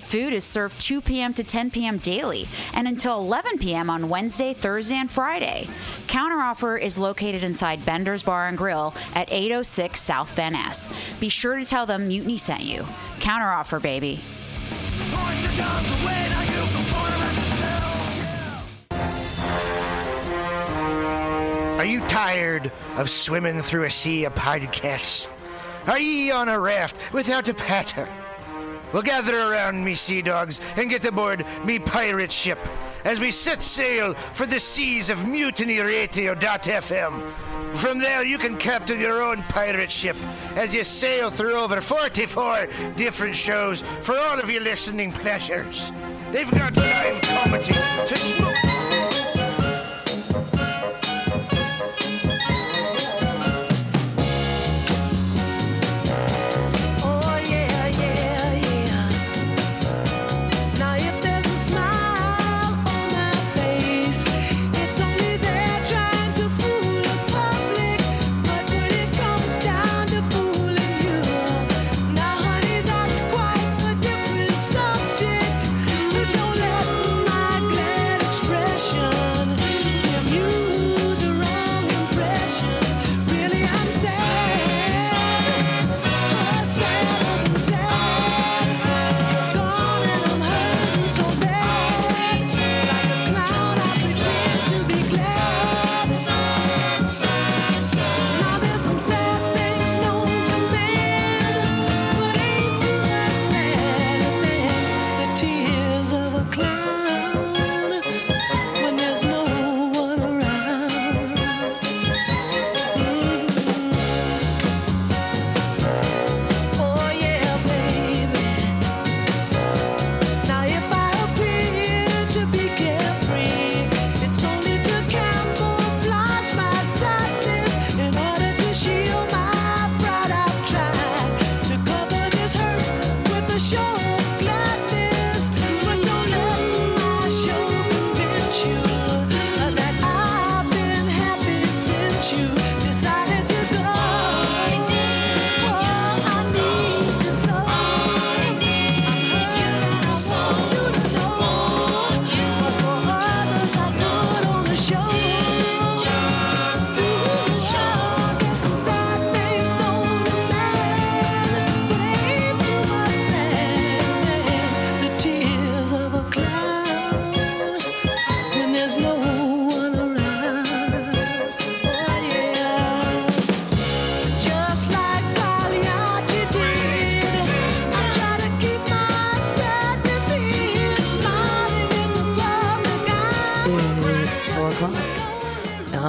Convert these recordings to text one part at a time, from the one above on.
Food is served 2 p.m. to 10 p.m. daily and until 11 p.m. on Wednesday, Thursday, and Friday. Counteroffer is located inside Bender's Bar and Grill at 806 South Van Ness. Be sure to tell them Mutiny sent you. Counteroffer, baby. Are you tired of swimming through a sea of podcasts? Are ye on a raft without a paddle? Well, gather around me, sea dogs, and get aboard me pirate ship as we set sail for the seas of Mutiny mutinyradio.fm. From there, you can captain your own pirate ship as you sail through over 44 different shows for all of your listening pleasures. They've got live comedy to smoke.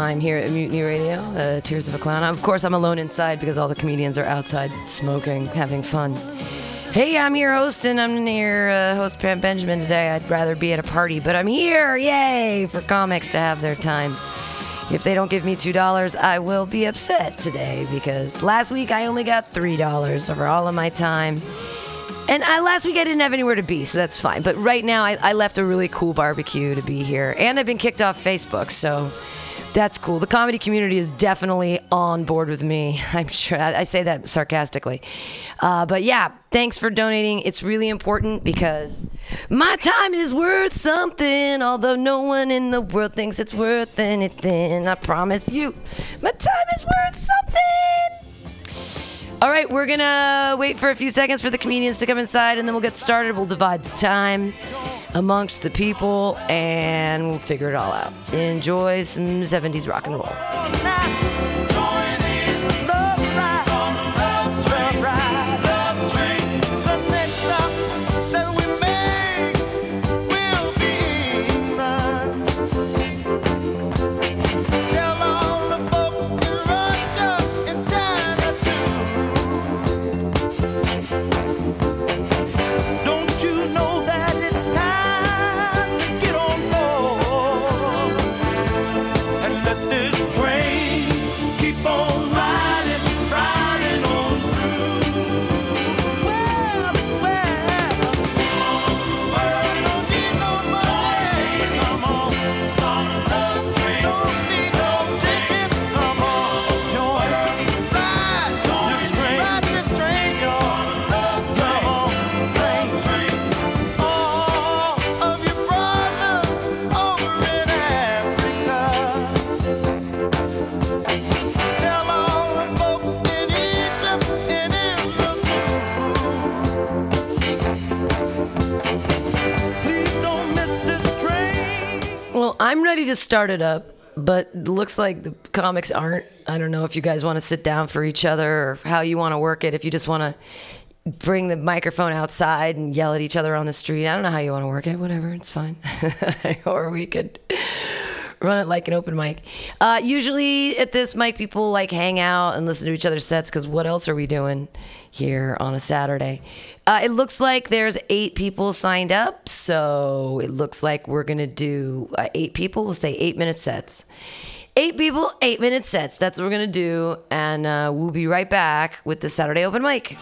I'm here at Mutiny Radio, uh, Tears of a Clown. Of course, I'm alone inside because all the comedians are outside smoking, having fun. Hey, I'm your host, and I'm your uh, host, Pam Benjamin. Today, I'd rather be at a party, but I'm here, yay, for comics to have their time. If they don't give me $2, I will be upset today because last week I only got $3 over all of my time. And I, last week I didn't have anywhere to be, so that's fine. But right now I, I left a really cool barbecue to be here. And I've been kicked off Facebook, so that's cool. The comedy community is definitely on board with me. I'm sure. I, I say that sarcastically. Uh, but yeah, thanks for donating. It's really important because my time is worth something, although no one in the world thinks it's worth anything. I promise you, my time is worth something. All right, we're gonna wait for a few seconds for the comedians to come inside, and then we'll get started. We'll divide the time amongst the people, and we'll figure it all out. Enjoy some 70s rock and roll. I'm ready to start it up, but looks like the comics aren't. I don't know if you guys want to sit down for each other or how you want to work it. If you just want to bring the microphone outside and yell at each other on the street, I don't know how you want to work it. Whatever, it's fine. or we could run it like an open mic. Uh, usually at this mic, people like hang out and listen to each other's sets because what else are we doing here on a Saturday? Uh, it looks like there's eight people signed up, so it looks like we're gonna do uh, eight people. We'll say eight minute sets. Eight people, eight minute sets. That's what we're gonna do, and uh, we'll be right back with the Saturday open mic.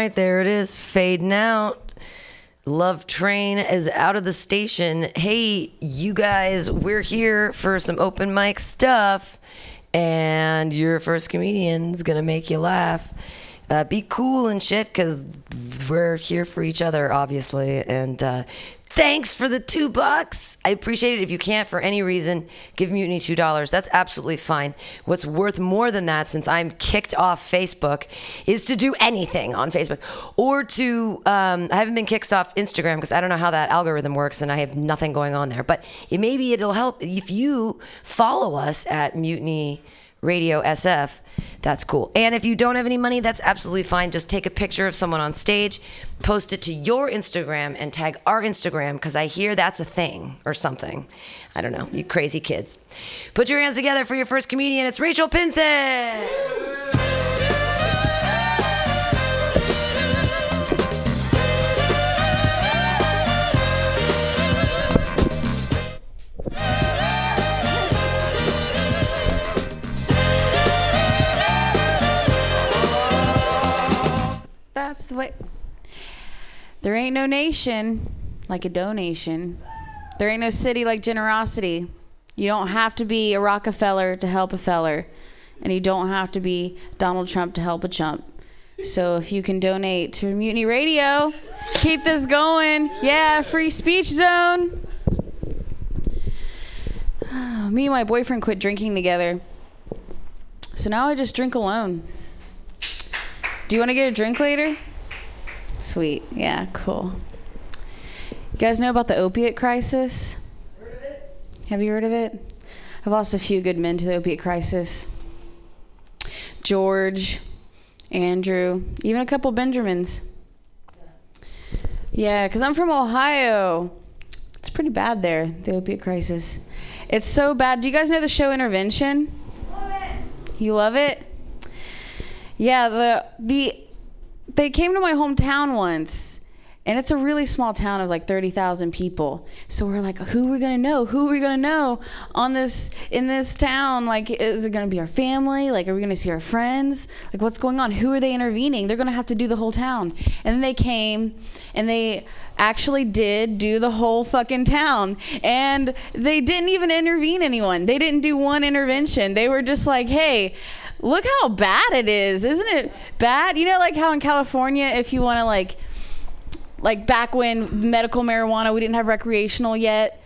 Right, there it is, fading out. Love Train is out of the station. Hey, you guys, we're here for some open mic stuff, and your first comedian's gonna make you laugh. Uh, be cool and shit, because we're here for each other, obviously. And uh, thanks for the two bucks. I appreciate it. If you can't, for any reason, give Mutiny two dollars. That's absolutely fine. What's worth more than that, since I'm kicked off Facebook, is to do anything on Facebook or to. Um, I haven't been kicked off Instagram because I don't know how that algorithm works, and I have nothing going on there. But it, maybe it'll help if you follow us at Mutiny Radio SF. That's cool. And if you don't have any money, that's absolutely fine. Just take a picture of someone on stage, post it to your Instagram, and tag our Instagram because I hear that's a thing or something. I don't know. You crazy kids. Put your hands together for your first comedian. It's Rachel Pinson. The way. There ain't no nation like a donation. There ain't no city like generosity. You don't have to be a Rockefeller to help a feller, and you don't have to be Donald Trump to help a chump. So if you can donate to Mutiny Radio, keep this going. Yeah, free speech zone. Me and my boyfriend quit drinking together. So now I just drink alone. Do you want to get a drink later? Sweet. Yeah, cool. You guys know about the opiate crisis? Have you heard of it? I've lost a few good men to the opiate crisis. George, Andrew, even a couple Benjamins. Yeah, because I'm from Ohio. It's pretty bad there, the opiate crisis. It's so bad. Do you guys know the show Intervention? You love it? Yeah, the the they came to my hometown once, and it's a really small town of like thirty thousand people. So we're like, who are we gonna know? Who are we gonna know on this in this town? Like, is it gonna be our family? Like, are we gonna see our friends? Like, what's going on? Who are they intervening? They're gonna have to do the whole town. And then they came, and they actually did do the whole fucking town and they didn't even intervene anyone they didn't do one intervention they were just like hey look how bad it is isn't it bad you know like how in california if you want to like like back when medical marijuana we didn't have recreational yet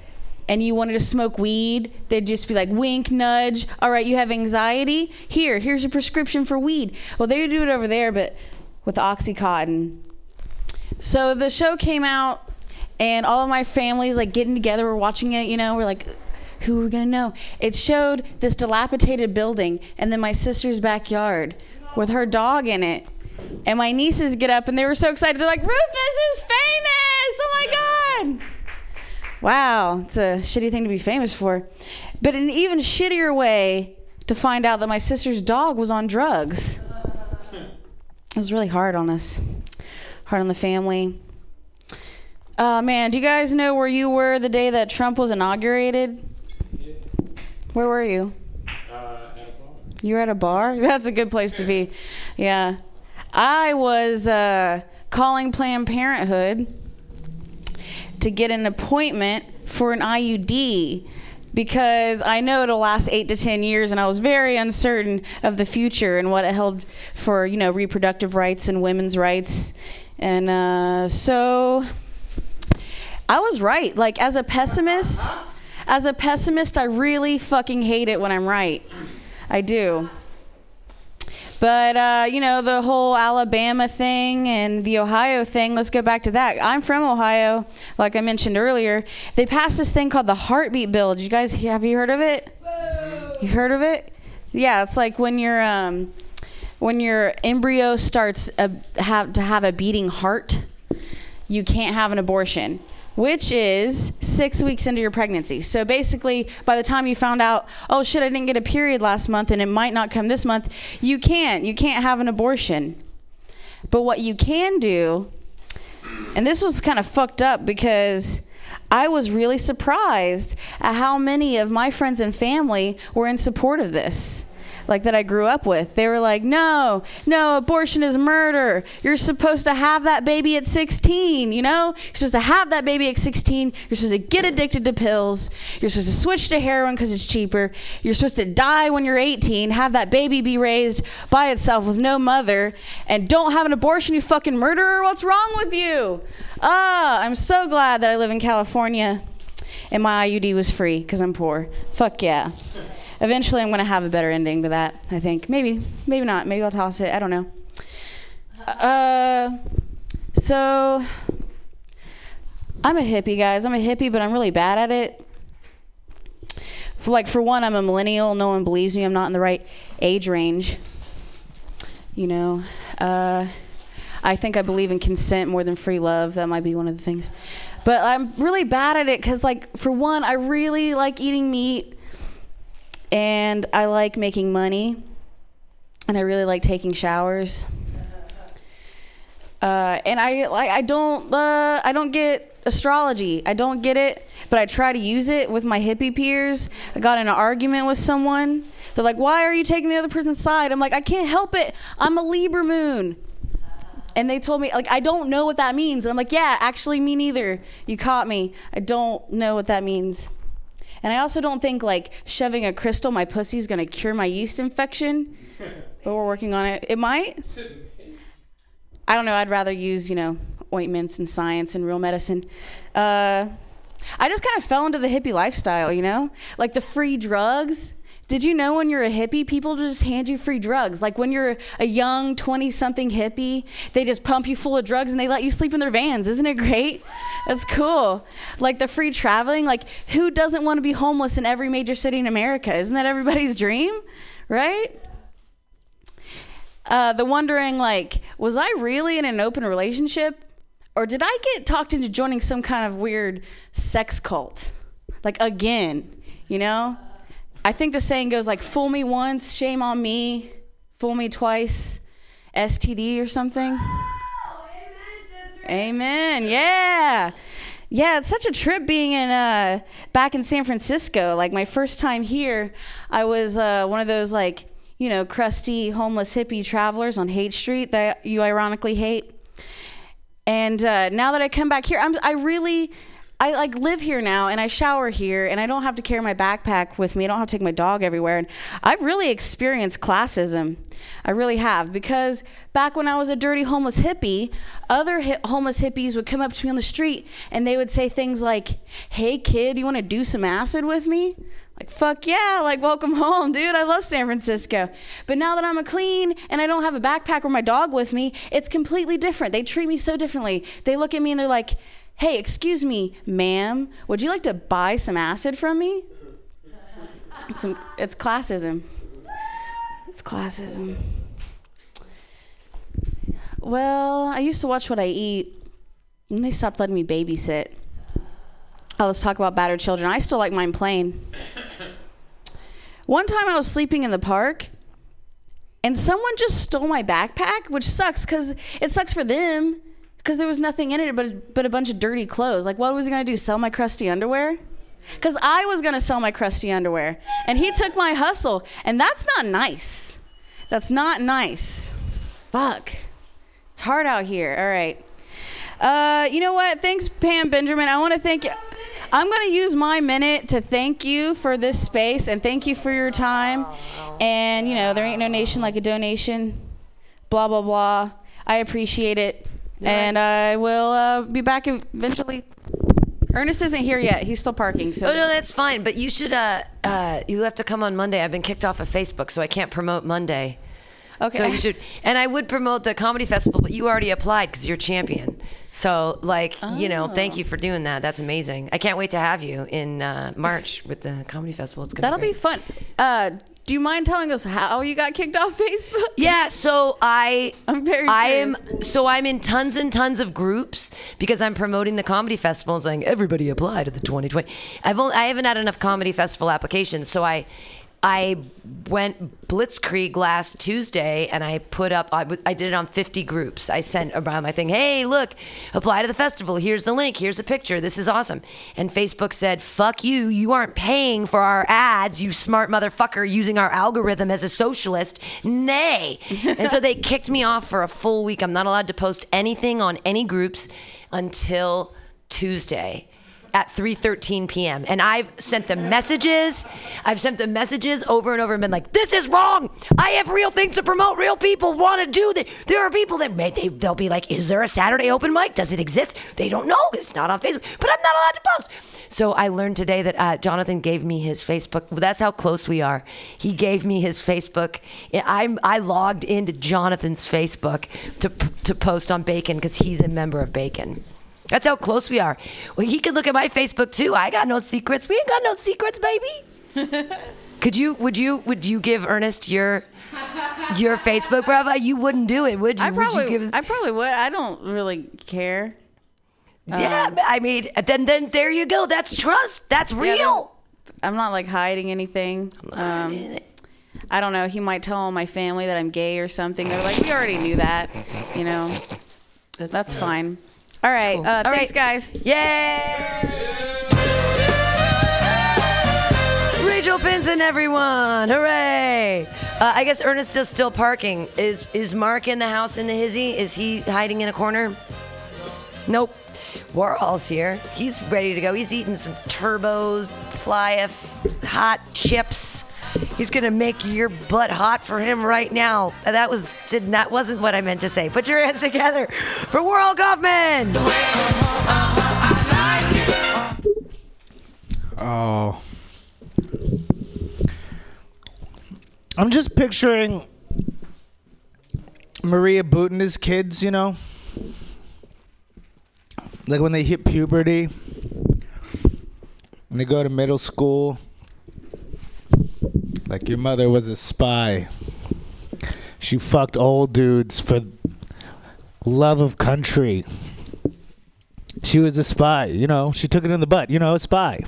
and you wanted to smoke weed they'd just be like wink nudge. All right you have anxiety? Here here's a prescription for weed. Well they do it over there but with oxycontin. So the show came out and all of my family's like getting together we're watching it you know we're like who are we gonna know? It showed this dilapidated building and then my sister's backyard with her dog in it and my nieces get up and they were so excited they're like rufus is famous oh my god wow it's a shitty thing to be famous for but an even shittier way to find out that my sister's dog was on drugs it was really hard on us hard on the family Uh, man, do you guys know where you were the day that Trump was inaugurated? Where were you? You were at a bar? That's a good place to be. Yeah. I was uh, calling Planned Parenthood to get an appointment for an IUD because I know it'll last eight to ten years, and I was very uncertain of the future and what it held for, you know, reproductive rights and women's rights. And uh, so I was right. Like, as a pessimist, as a pessimist, I really fucking hate it when I'm right. I do. But, uh, you know, the whole Alabama thing and the Ohio thing, let's go back to that. I'm from Ohio, like I mentioned earlier. They passed this thing called the Heartbeat Bill. Did you guys, have you heard of it? You heard of it? Yeah, it's like when your um, when your embryo starts a, have to have a beating heart, you can't have an abortion, which is six weeks into your pregnancy. So basically, by the time you found out, oh shit, I didn't get a period last month and it might not come this month, you can't. You can't have an abortion. But what you can do, and this was kind of fucked up because I was really surprised at how many of my friends and family were in support of this. Like that I grew up with. They were like, no, no, abortion is murder. You're supposed to have that baby at 16, you know? You're supposed to have that baby at 16. You're supposed to get addicted to pills. You're supposed to switch to heroin because it's cheaper. You're supposed to die when you're 18, have that baby be raised by itself with no mother, and don't have an abortion, you fucking murderer. What's wrong with you? Ah, I'm so glad that I live in California and my IUD was free because I'm poor. Fuck yeah. Eventually, I'm going to have a better ending to that, I think. Maybe, maybe not. Maybe I'll toss it. I don't know. Uh, so, I'm a hippie, guys. I'm a hippie, but I'm really bad at it. For like, for one, I'm a millennial. No one believes me. I'm not in the right age range. You know, uh, I think I believe in consent more than free love. That might be one of the things. But I'm really bad at it because, like, for one, I really like eating meat and I like making money, and I really like taking showers. Uh, and I like I don't uh, I don't get astrology. I don't get it, but I try to use it with my hippie peers. I got in an argument with someone. They're like, "Why are you taking the other person's side?" I'm like, "I can't help it. I'm a Libra moon." And they told me like I don't know what that means. And I'm like, "Yeah, actually me neither. You caught me. I don't know what that means." And I also don't think like shoving a crystal my pussy is gonna cure my yeast infection. but we're working on it. It might. I don't know. I'd rather use you know ointments and science and real medicine. Uh, I just kind of fell into the hippie lifestyle. You know, like the free drugs. Did you know when you're a hippie, people just hand you free drugs? Like when you're a young 20 something hippie, they just pump you full of drugs and they let you sleep in their vans. Isn't it great? That's cool. Like the free traveling, like who doesn't want to be homeless in every major city in America? Isn't that everybody's dream? Right? Uh, the wondering, like, was I really in an open relationship? Or did I get talked into joining some kind of weird sex cult? Like, again, you know? I think the saying goes like, fool me once, shame on me, fool me twice, STD or something. Amen. Yeah. Yeah, it's such a trip being in uh, back in San Francisco. Like my first time here, I was uh, one of those like you know crusty homeless hippie travelers on Haight Street that you ironically hate. And uh, now that I come back here, I'm I really I like live here now and I shower here and I don't have to carry my backpack with me. I don't have to take my dog everywhere. And I've really experienced classism. I really have because back when I was a dirty homeless hippie, other hi- homeless hippies would come up to me on the street and they would say things like, "Hey kid, you want to do some acid with me?" Like, fuck yeah, like, welcome home, dude. I love San Francisco. But now that I'm a clean and I don't have a backpack or my dog with me, it's completely different. They treat me so differently. They look at me and they're like, hey, excuse me, ma'am, would you like to buy some acid from me? It's, it's classism. It's classism. Well, I used to watch what I eat, and they stopped letting me babysit. Oh, let's talk about battered children. I still like mine plain. One time I was sleeping in the park, and someone just stole my backpack, which sucks because it sucks for them Because there was nothing in it but but a bunch of dirty clothes. Like, what was he gonna do? Sell my crusty underwear? Because I was gonna sell my crusty underwear, and he took my hustle, and that's not nice. That's not nice. Fuck. It's hard out here. All right. Uh, you know what? Thanks, Pam Benjamin. I want to thank you. I'm going to use my minute to thank you for this space and thank you for your time. And, you know, there ain't no nation like a donation. Blah, blah, blah. I appreciate it. And I will uh, be back eventually. Ernest isn't here yet. He's still parking. So Oh no, that's fine. But you should. Uh, uh, you have to come on Monday. I've been kicked off of Facebook, so I can't promote Monday. okay. So you should. And I would promote the comedy festival, but you already applied because you're champion. So like, you know, thank you for doing that. That's amazing. I can't wait to have you in uh, March with the comedy festival. It's gonna That'll be be fun. Uh, do you mind telling us how you got kicked off Facebook? Yeah, so I I'm very I am curious. so I'm in tons and tons of groups because I'm promoting the comedy festival and saying everybody apply to the 2020. I've only I haven't had enough comedy festival applications, so I I went blitzkrieg last Tuesday and I put up I did it on 50 groups. I sent around my thing, "Hey, look, apply to the festival. Here's the link. Here's a picture. This is awesome." And Facebook said, "Fuck you. You aren't paying for our ads, you smart motherfucker using our algorithm as a socialist." Nay. and so they kicked me off for a full week. I'm not allowed to post anything on any groups until Tuesday at 3:13 p.m. And I've sent them messages. I've sent them messages over and over and been like, "This is wrong. I have real things to promote. Real people want to do that. There are people that may they they'll be like, "Is there a Saturday open mic? Does it exist?" They don't know. It's not on Facebook. But I'm not allowed to post. So I learned today that uh, Jonathan gave me his Facebook. That's how close we are. He gave me his Facebook. I I logged into Jonathan's Facebook to to post on Bacon because he's a member of Bacon. That's how close we are. Well, he could look at my Facebook too. I got no secrets. We ain't got no secrets, baby. could you? Would you? Would you give Ernest your your Facebook profile? You wouldn't do it, would you? I would probably, you give? I probably would. I don't really care. yeah, I mean, then then there you go. That's trust. That's real. I'm not like hiding anything. Um, I don't know. He might tell all my family that I'm gay or something. They're like, we already knew that. You know, that's, fine. All right. Uh, All thanks, right. guys. Yay! Rachel Pinson, everyone! Hooray! Uh, I guess Ernest is still parking. Is is Mark in the house in the hizzy? Is he hiding in a corner? Nope. Warhol's here. He's ready to go. He's eating some turbos, playa, hot chips. He's gonna make your butt hot for him right now. That was did that wasn't what I meant to say. Put your hands together for Warhol Kaufman. Oh. I'm just picturing Maria Butina's kids, you know? Like when they hit puberty, they go to middle school. Like your mother was a spy. She fucked old dudes for love of country. She was a spy, you know? She took it in the butt, you know, a spy.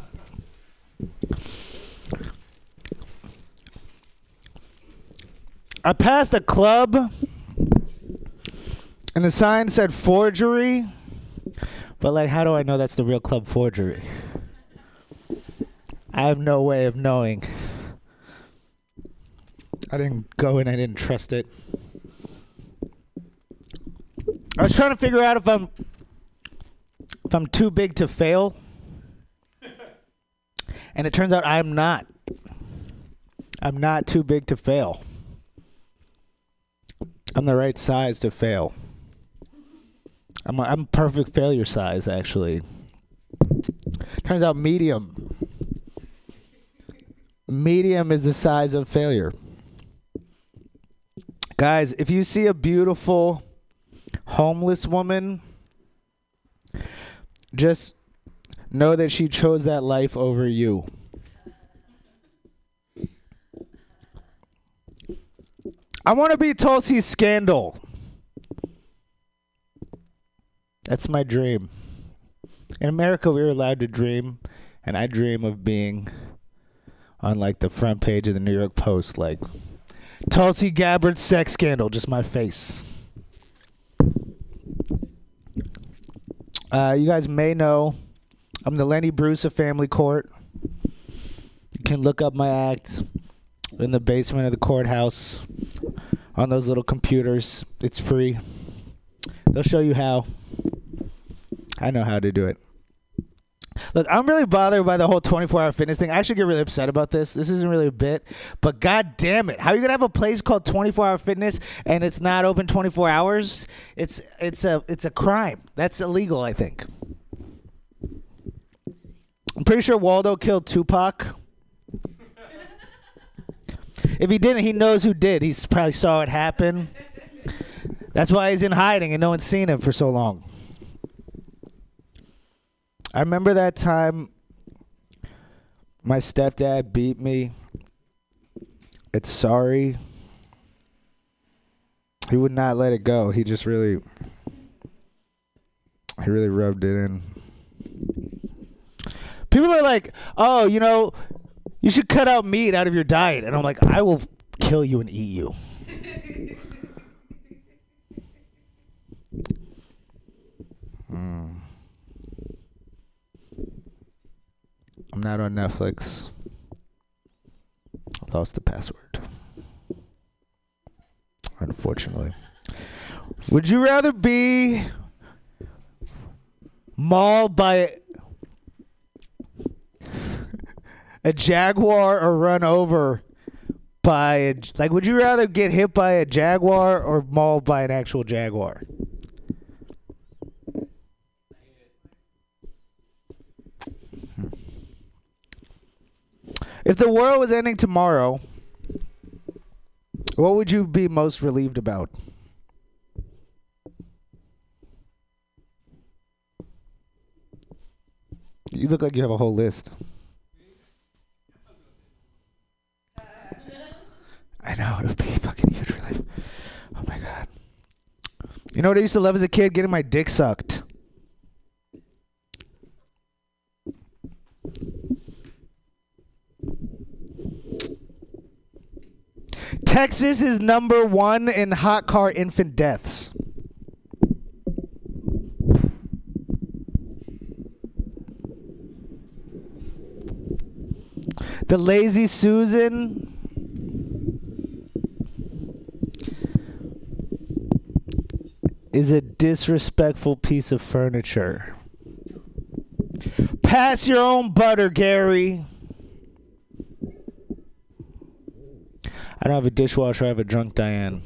I passed a club and the sign said forgery. But like how do I know that's the real club forgery? I have no way of knowing. I didn't go in, I didn't trust it. I was trying to figure out if I'm if I'm too big to fail. And it turns out I'm not. I'm not too big to fail. I'm the right size to fail. I'm a, I'm perfect failure size actually. Turns out medium. Medium is the size of failure. Guys, if you see a beautiful homeless woman, just know that she chose that life over you. I want to be Tulsi Scandal. That's my dream. In America, we are allowed to dream, and I dream of being on like the front page of the New York Post, like Tulsi Gabbard sex scandal, just my face. Uh, you guys may know I'm the Lenny Bruce of Family Court. You can look up my act in the basement of the courthouse on those little computers. It's free. They'll show you how. I know how to do it. Look, I'm really bothered by the whole 24 hour fitness thing. I actually get really upset about this. This isn't really a bit, but god damn it. How are you going to have a place called 24 hour fitness and it's not open 24 hours? It's it's a it's a crime. That's illegal, I think. I'm pretty sure Waldo killed Tupac. If he didn't, he knows who did. He probably saw it happen. That's why he's in hiding and no one's seen him for so long. I remember that time my stepdad beat me. It's sorry. He would not let it go. He just really he really rubbed it in. People are like, "Oh, you know, you should cut out meat out of your diet." And I'm like, "I will kill you and eat you." I'm not on Netflix. Lost the password. Unfortunately. Would you rather be mauled by a jaguar or run over by a like would you rather get hit by a jaguar or mauled by an actual jaguar? If the world was ending tomorrow, what would you be most relieved about? You look like you have a whole list. I know it would be fucking huge relief. Oh my god. You know what I used to love as a kid? Getting my dick sucked. Texas is number one in hot car infant deaths. The Lazy Susan. Is a disrespectful piece of furniture. Pass your own butter, Gary. I don't have a dishwasher, I have a drunk Diane.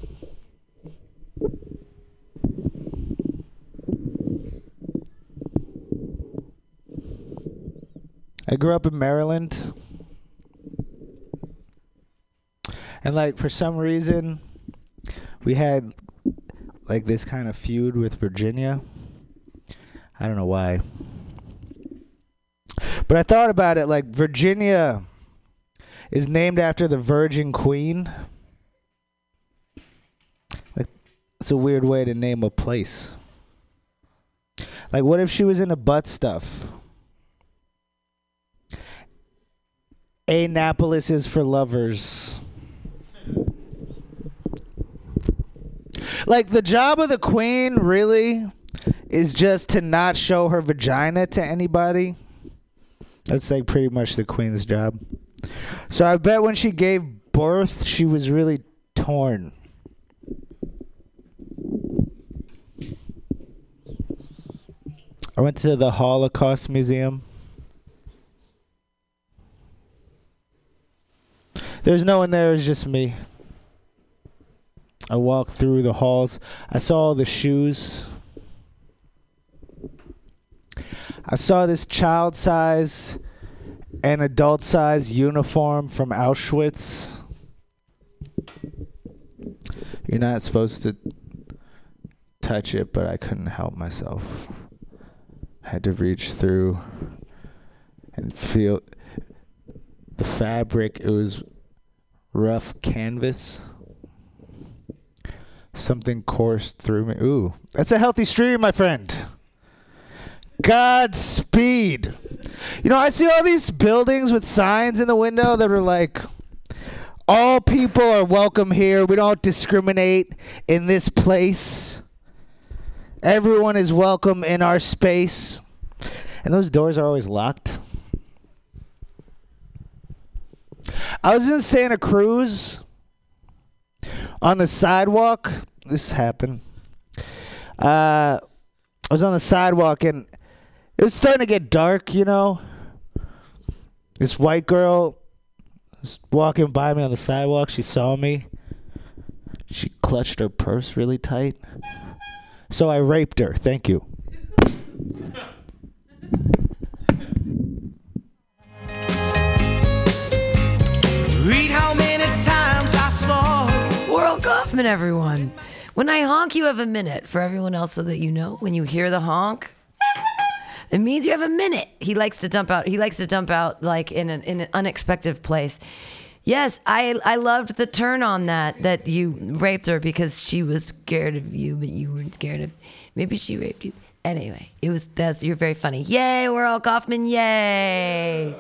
I grew up in Maryland. And like for some reason we had like this kind of feud with Virginia. I don't know why. But I thought about it like Virginia is named after the Virgin Queen. Like, it's a weird way to name a place. Like, what if she was into butt stuff? Annapolis is for lovers. Like, the job of the queen really is just to not show her vagina to anybody. That's like pretty much the queen's job. So I bet when she gave birth, she was really torn. I went to the Holocaust Museum. There's no one there, it's just me. I walked through the halls. I saw the shoes. I saw this child size and adult size uniform from Auschwitz. You're not supposed to touch it, but I couldn't help myself. I had to reach through and feel the fabric. It was rough canvas. Something coursed through me. Ooh, that's a healthy stream, my friend. Godspeed. You know, I see all these buildings with signs in the window that are like, all people are welcome here. We don't discriminate in this place. Everyone is welcome in our space. And those doors are always locked. I was in Santa Cruz on the sidewalk. This happened. Uh, I was on the sidewalk and it was starting to get dark, you know. This white girl was walking by me on the sidewalk. She saw me. She clutched her purse really tight. So I raped her. Thank you. Read how many times I saw World Kaufman, everyone. When I honk, you have a minute. For everyone else, so that you know, when you hear the honk, it means you have a minute. He likes to dump out. He likes to dump out like in an in an unexpected place. Yes, I I loved the turn on that that you raped her because she was scared of you, but you weren't scared of. Maybe she raped you. Anyway, it was that's you're very funny. Yay, we're all Kaufman! Yay.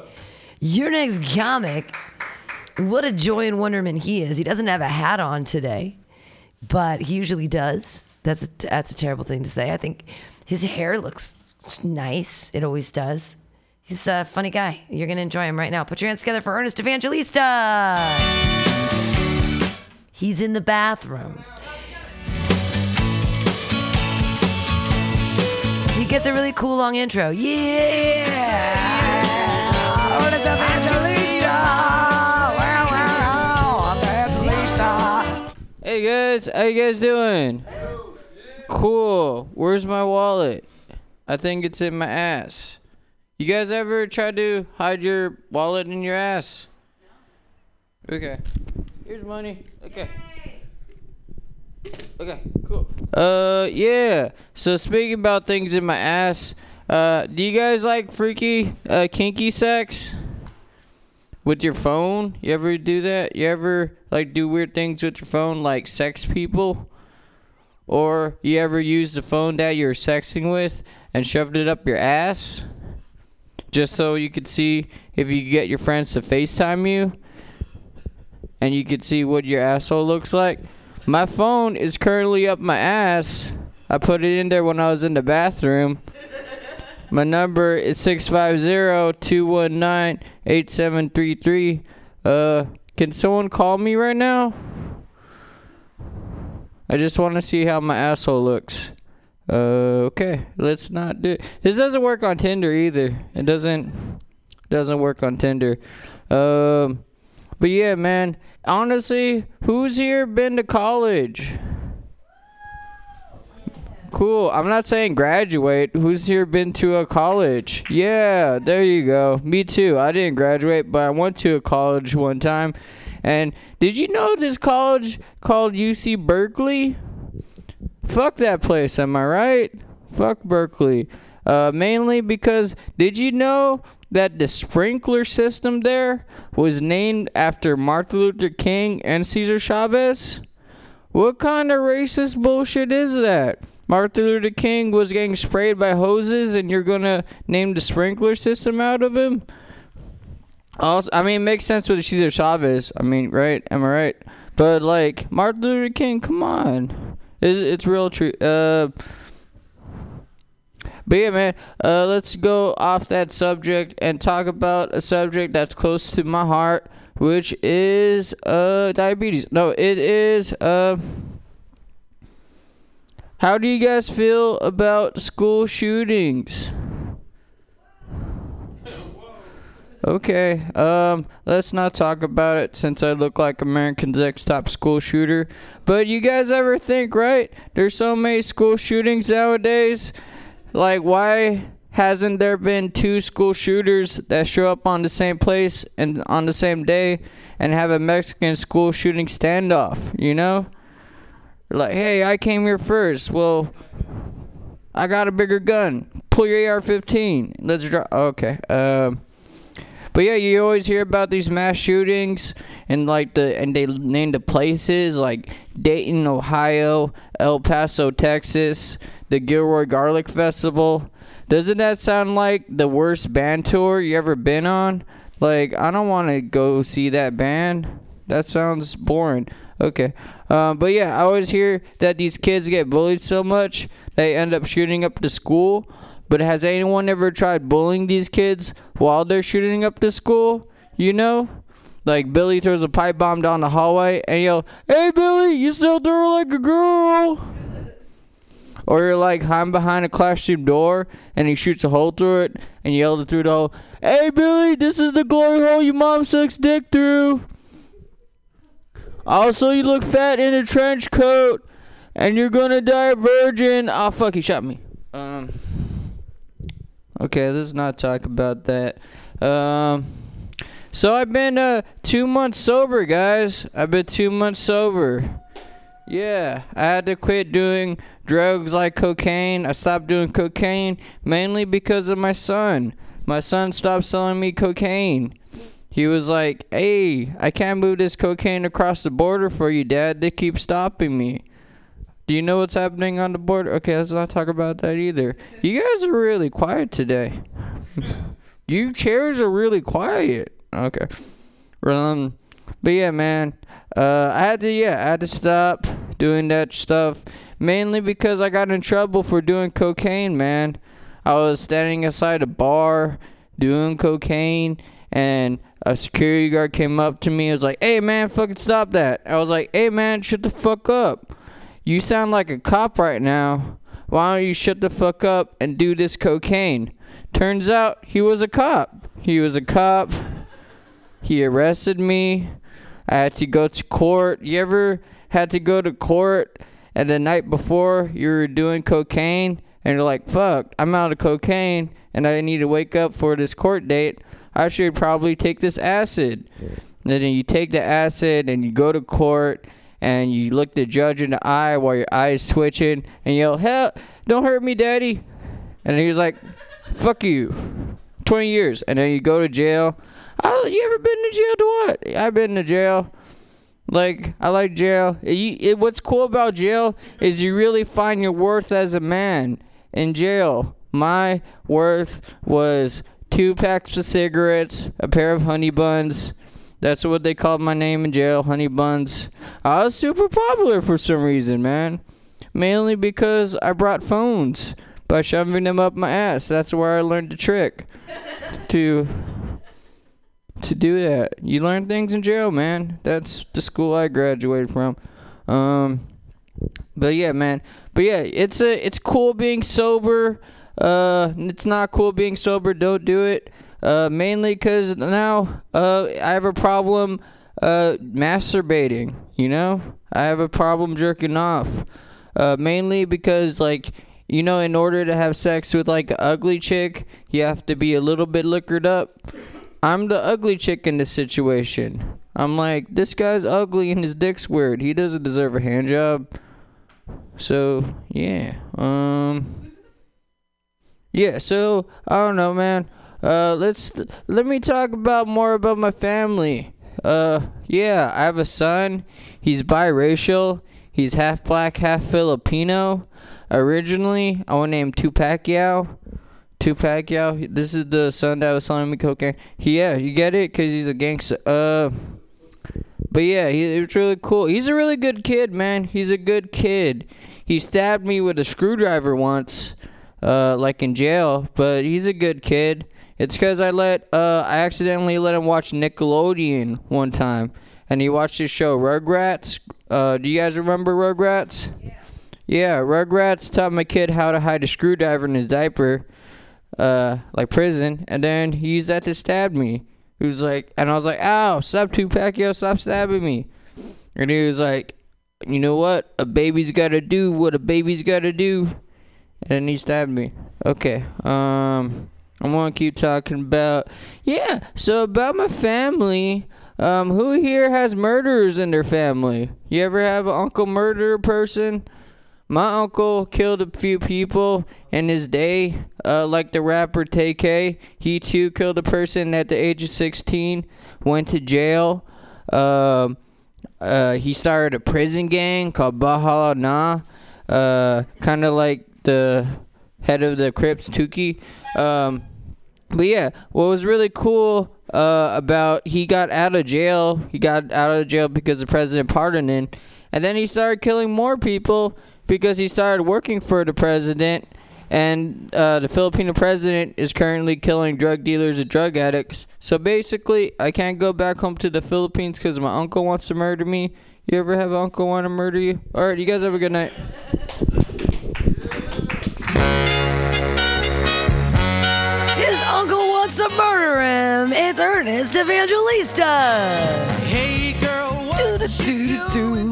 Your next comic. What a joy and wonderment he is. He doesn't have a hat on today, but he usually does. That's a, that's a terrible thing to say. I think his hair looks nice. It always does. He's a funny guy. You're going to enjoy him right now. Put your hands together for Ernest Evangelista. He's in the bathroom. He gets a really cool long intro. Yeah. Ernest Evangelista. Hey guys, how you guys doing? Cool. Where's my wallet? I think it's in my ass. You guys ever try to hide your wallet in your ass? No. Okay. Here's money. Okay. Okay, cool. Uh, yeah. So speaking about things in my ass, uh, do you guys like freaky, uh, kinky sex? With your phone? You ever do that? You ever like do weird things with your phone, like sex people? Or you ever use the phone that you're sexting with and shoved it up your ass? Just so you could see if you could get your friends to FaceTime you and you could see what your asshole looks like. My phone is currently up my ass. I put it in there when I was in the bathroom. My number is 650-219-8733. Uh, can someone call me right now? I just want to see how my asshole looks. Uh, okay, let's not do it. This doesn't work on Tinder either. It doesn't doesn't work on Tinder. Um, but yeah, man. Honestly, who's here been to college? Cool. I'm not saying graduate. Who's here been to a college? Yeah, there you go. Me too. I didn't graduate, but I went to a college one time. And did you know this college called UC Berkeley? Fuck that place, am I right? Fuck Berkeley. Uh, mainly because did you know that the sprinkler system there was named after Martin Luther King and Cesar Chavez? What kind of racist bullshit is that? Martin Luther King was getting sprayed by hoses, and you're gonna name the sprinkler system out of him? Also, I mean, it makes sense with Cesar Chavez. I mean, right? Am I right? But like Martin Luther King, come on, it's, it's real true. Uh, but yeah, man, uh, let's go off that subject and talk about a subject that's close to my heart, which is uh diabetes. No, it is uh. How do you guys feel about school shootings? Okay, um, let's not talk about it since I look like American's Next Top School Shooter. But you guys ever think, right? There's so many school shootings nowadays. Like, why hasn't there been two school shooters that show up on the same place and on the same day and have a Mexican school shooting standoff? You know? Like, hey, I came here first. Well, I got a bigger gun. Pull your AR-15. Let's draw. Okay. Um. But yeah, you always hear about these mass shootings and like the and they name the places like Dayton, Ohio, El Paso, Texas, the Gilroy Garlic Festival. Doesn't that sound like the worst band tour you ever been on? Like I don't want to go see that band. That sounds boring. Okay. Um, but yeah, I always hear that these kids get bullied so much they end up shooting up the school. But has anyone ever tried bullying these kids while they're shooting up the school? You know? Like Billy throws a pipe bomb down the hallway and yell, Hey Billy, you still throw like a girl. Or you're like hiding behind a classroom door and he shoots a hole through it and you yell it through the hole, Hey Billy, this is the glory hole your mom sucks dick through. Also, you look fat in a trench coat and you're gonna die a virgin. Oh fuck, he shot me. Um. Okay, let's not talk about that. Um. So I've been uh two months sober, guys. I've been two months sober. Yeah, I had to quit doing drugs like cocaine. I stopped doing cocaine mainly because of my son. My son stopped selling me cocaine. He was like, "Hey, I can't move this cocaine across the border for you, Dad. They keep stopping me." Do you know what's happening on the border? Okay, let's not talk about that either. You guys are really quiet today. you chairs are really quiet. Okay. Um, but yeah, man. Uh, I had to, yeah, I had to stop doing that stuff mainly because I got in trouble for doing cocaine, man. I was standing outside a bar doing cocaine, and a security guard came up to me. and was like, "Hey, man, fucking stop that!" I was like, "Hey, man, shut the fuck up. You sound like a cop right now. Why don't you shut the fuck up and do this cocaine?" Turns out he was a cop. He was a cop. He arrested me. I had to go to court. You ever had to go to court and the night before you were doing cocaine and you're like, fuck, I'm out of cocaine and I need to wake up for this court date. I should probably take this acid. And then you take the acid and you go to court and you look the judge in the eye while your eye's twitching and yell, hell, don't hurt me, daddy. And he was like, fuck you. 20 years. And then you go to jail. Oh, you ever been to jail to what? I've been to jail. Like, I like jail. It, what's cool about jail is you really find your worth as a man in jail. My worth was two packs of cigarettes, a pair of honey buns. That's what they called my name in jail, honey buns. I was super popular for some reason, man. Mainly because I brought phones by shoving them up my ass. That's where I learned the trick to to do that. You learn things in jail, man. That's the school I graduated from. Um, but yeah, man. But yeah, it's a it's cool being sober. Uh, it's not cool being sober. Don't do it. Uh, mainly because now uh I have a problem uh masturbating. You know, I have a problem jerking off. Uh, mainly because like you know, in order to have sex with like an ugly chick, you have to be a little bit liquored up. I'm the ugly chick in this situation. I'm like, this guy's ugly and his dick's weird. He doesn't deserve a hand job. So yeah, um, yeah. So I don't know, man. Uh, let's let me talk about more about my family. Uh, yeah, I have a son. He's biracial. He's half black, half Filipino. Originally, I want to name Tupac Yao. Tupac Yao. This is the son that was selling me cocaine. Yeah, you get it? Because he's a gangster. Uh, but yeah, he, he was really cool. He's a really good kid, man. He's a good kid. He stabbed me with a screwdriver once, uh, like in jail. But he's a good kid. It's because I let, uh, I accidentally let him watch Nickelodeon one time, and he watched his show Rugrats. Uh, do you guys remember Rugrats? Yeah, Yeah, Rugrats taught my kid how to hide a screwdriver in his diaper, uh, like prison, and then he used that to stab me. He was like, and I was like, ow, stop Tupac, yo, stop stabbing me. And he was like, you know what? A baby's gotta do what a baby's gotta do. And then he stabbed me. Okay, um, I wanna keep talking about, yeah, so about my family. Um, who here has murderers in their family? You ever have an uncle murderer person? My uncle killed a few people in his day, uh, like the rapper TK. He too killed a person at the age of 16, went to jail. Um, uh, he started a prison gang called Bahala Na, uh, kind of like the head of the Crips, Tookie. Um, but yeah, what was really cool uh, about he got out of jail. He got out of jail because the president pardoned him, and then he started killing more people because he started working for the president. And uh, the Filipino president is currently killing drug dealers and drug addicts. So basically, I can't go back home to the Philippines because my uncle wants to murder me. You ever have an uncle want to murder you? All right, you guys have a good night. To murder him. It's Ernest Evangelista. Hey girl, what you doing?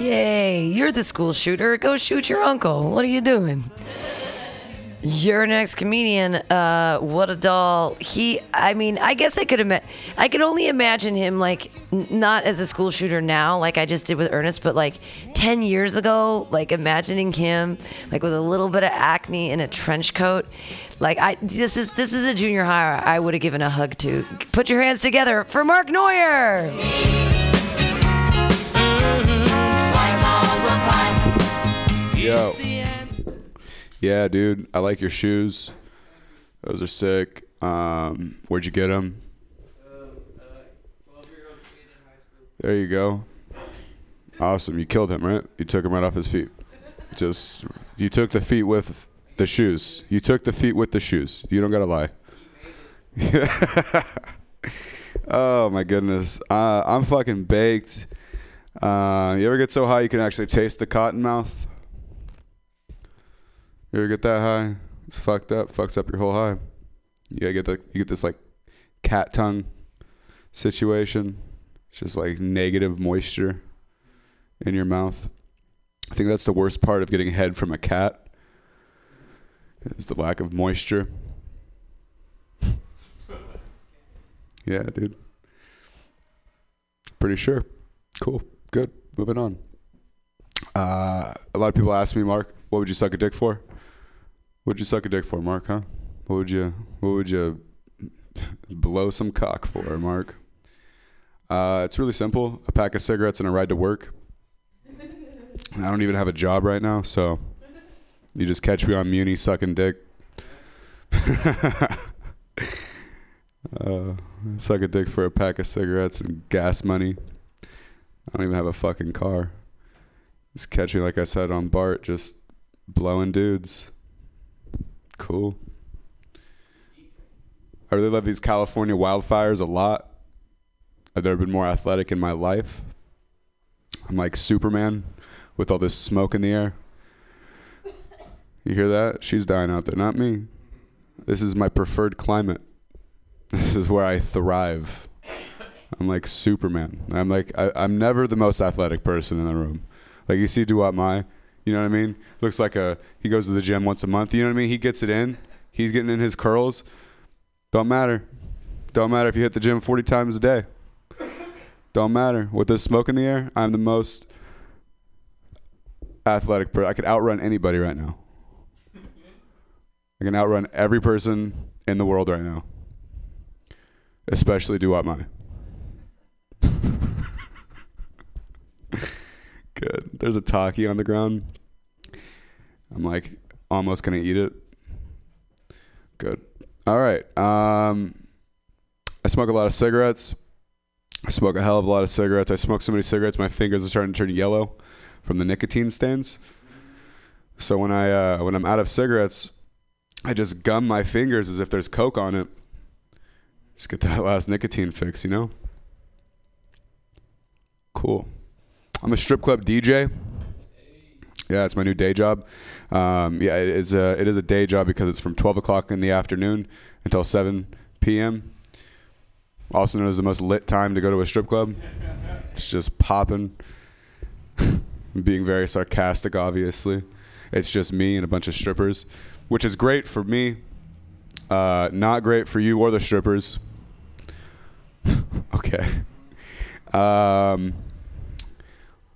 Yay, you're the school shooter. Go shoot your uncle. What are you doing? Your next comedian, uh, what a doll. He, I mean, I guess I could imagine, I could only imagine him like, n- not as a school shooter now, like I just did with Ernest, but like 10 years ago, like imagining him like with a little bit of acne and a trench coat. Like I, this is, this is a junior high I would have given a hug to. Put your hands together for Mark Neuer. Yo. Yeah, dude. I like your shoes. Those are sick. Um, where'd you get them? There you go. Awesome. You killed him, right? You took him right off his feet. Just you took the feet with the shoes. You took the feet with the shoes. You don't gotta lie. oh my goodness. Uh, I'm fucking baked. Uh, you ever get so high you can actually taste the cotton mouth? You ever get that high? It's fucked up. Fucks up your whole high. You get the you get this like cat tongue situation. It's just like negative moisture in your mouth. I think that's the worst part of getting head from a cat. Is the lack of moisture. yeah, dude. Pretty sure. Cool. Good. Moving on. Uh, a lot of people ask me, Mark, what would you suck a dick for? What would you suck a dick for, Mark? Huh? What would you? What would you blow some cock for, Mark? Uh, it's really simple: a pack of cigarettes and a ride to work. I don't even have a job right now, so you just catch me on Muni sucking dick. uh, suck a dick for a pack of cigarettes and gas money. I don't even have a fucking car. Just catch me, like I said, on BART, just blowing dudes. Cool. I really love these California wildfires a lot. I've never been more athletic in my life. I'm like Superman with all this smoke in the air. You hear that? She's dying out there, not me. This is my preferred climate. This is where I thrive. I'm like Superman. I'm like I, I'm never the most athletic person in the room. Like you see Duat Mai, you know what I mean? Looks like a he goes to the gym once a month. You know what I mean? He gets it in. He's getting in his curls. Don't matter. Don't matter if you hit the gym 40 times a day. Don't matter. With this smoke in the air, I'm the most athletic person. I could outrun anybody right now. I can outrun every person in the world right now. Especially Duat Mai. Good. There's a Taki on the ground. I'm like almost gonna eat it. Good. All right. Um, I smoke a lot of cigarettes. I smoke a hell of a lot of cigarettes. I smoke so many cigarettes, my fingers are starting to turn yellow from the nicotine stains. So when I uh, when I'm out of cigarettes, I just gum my fingers as if there's coke on it. Just get that last nicotine fix, you know. Cool. I'm a strip club DJ. Yeah, it's my new day job. Um, yeah, it is a it is a day job because it's from 12 o'clock in the afternoon until 7 p.m. Also known as the most lit time to go to a strip club. It's just popping. Being very sarcastic, obviously. It's just me and a bunch of strippers, which is great for me. Uh, not great for you or the strippers. okay. Um,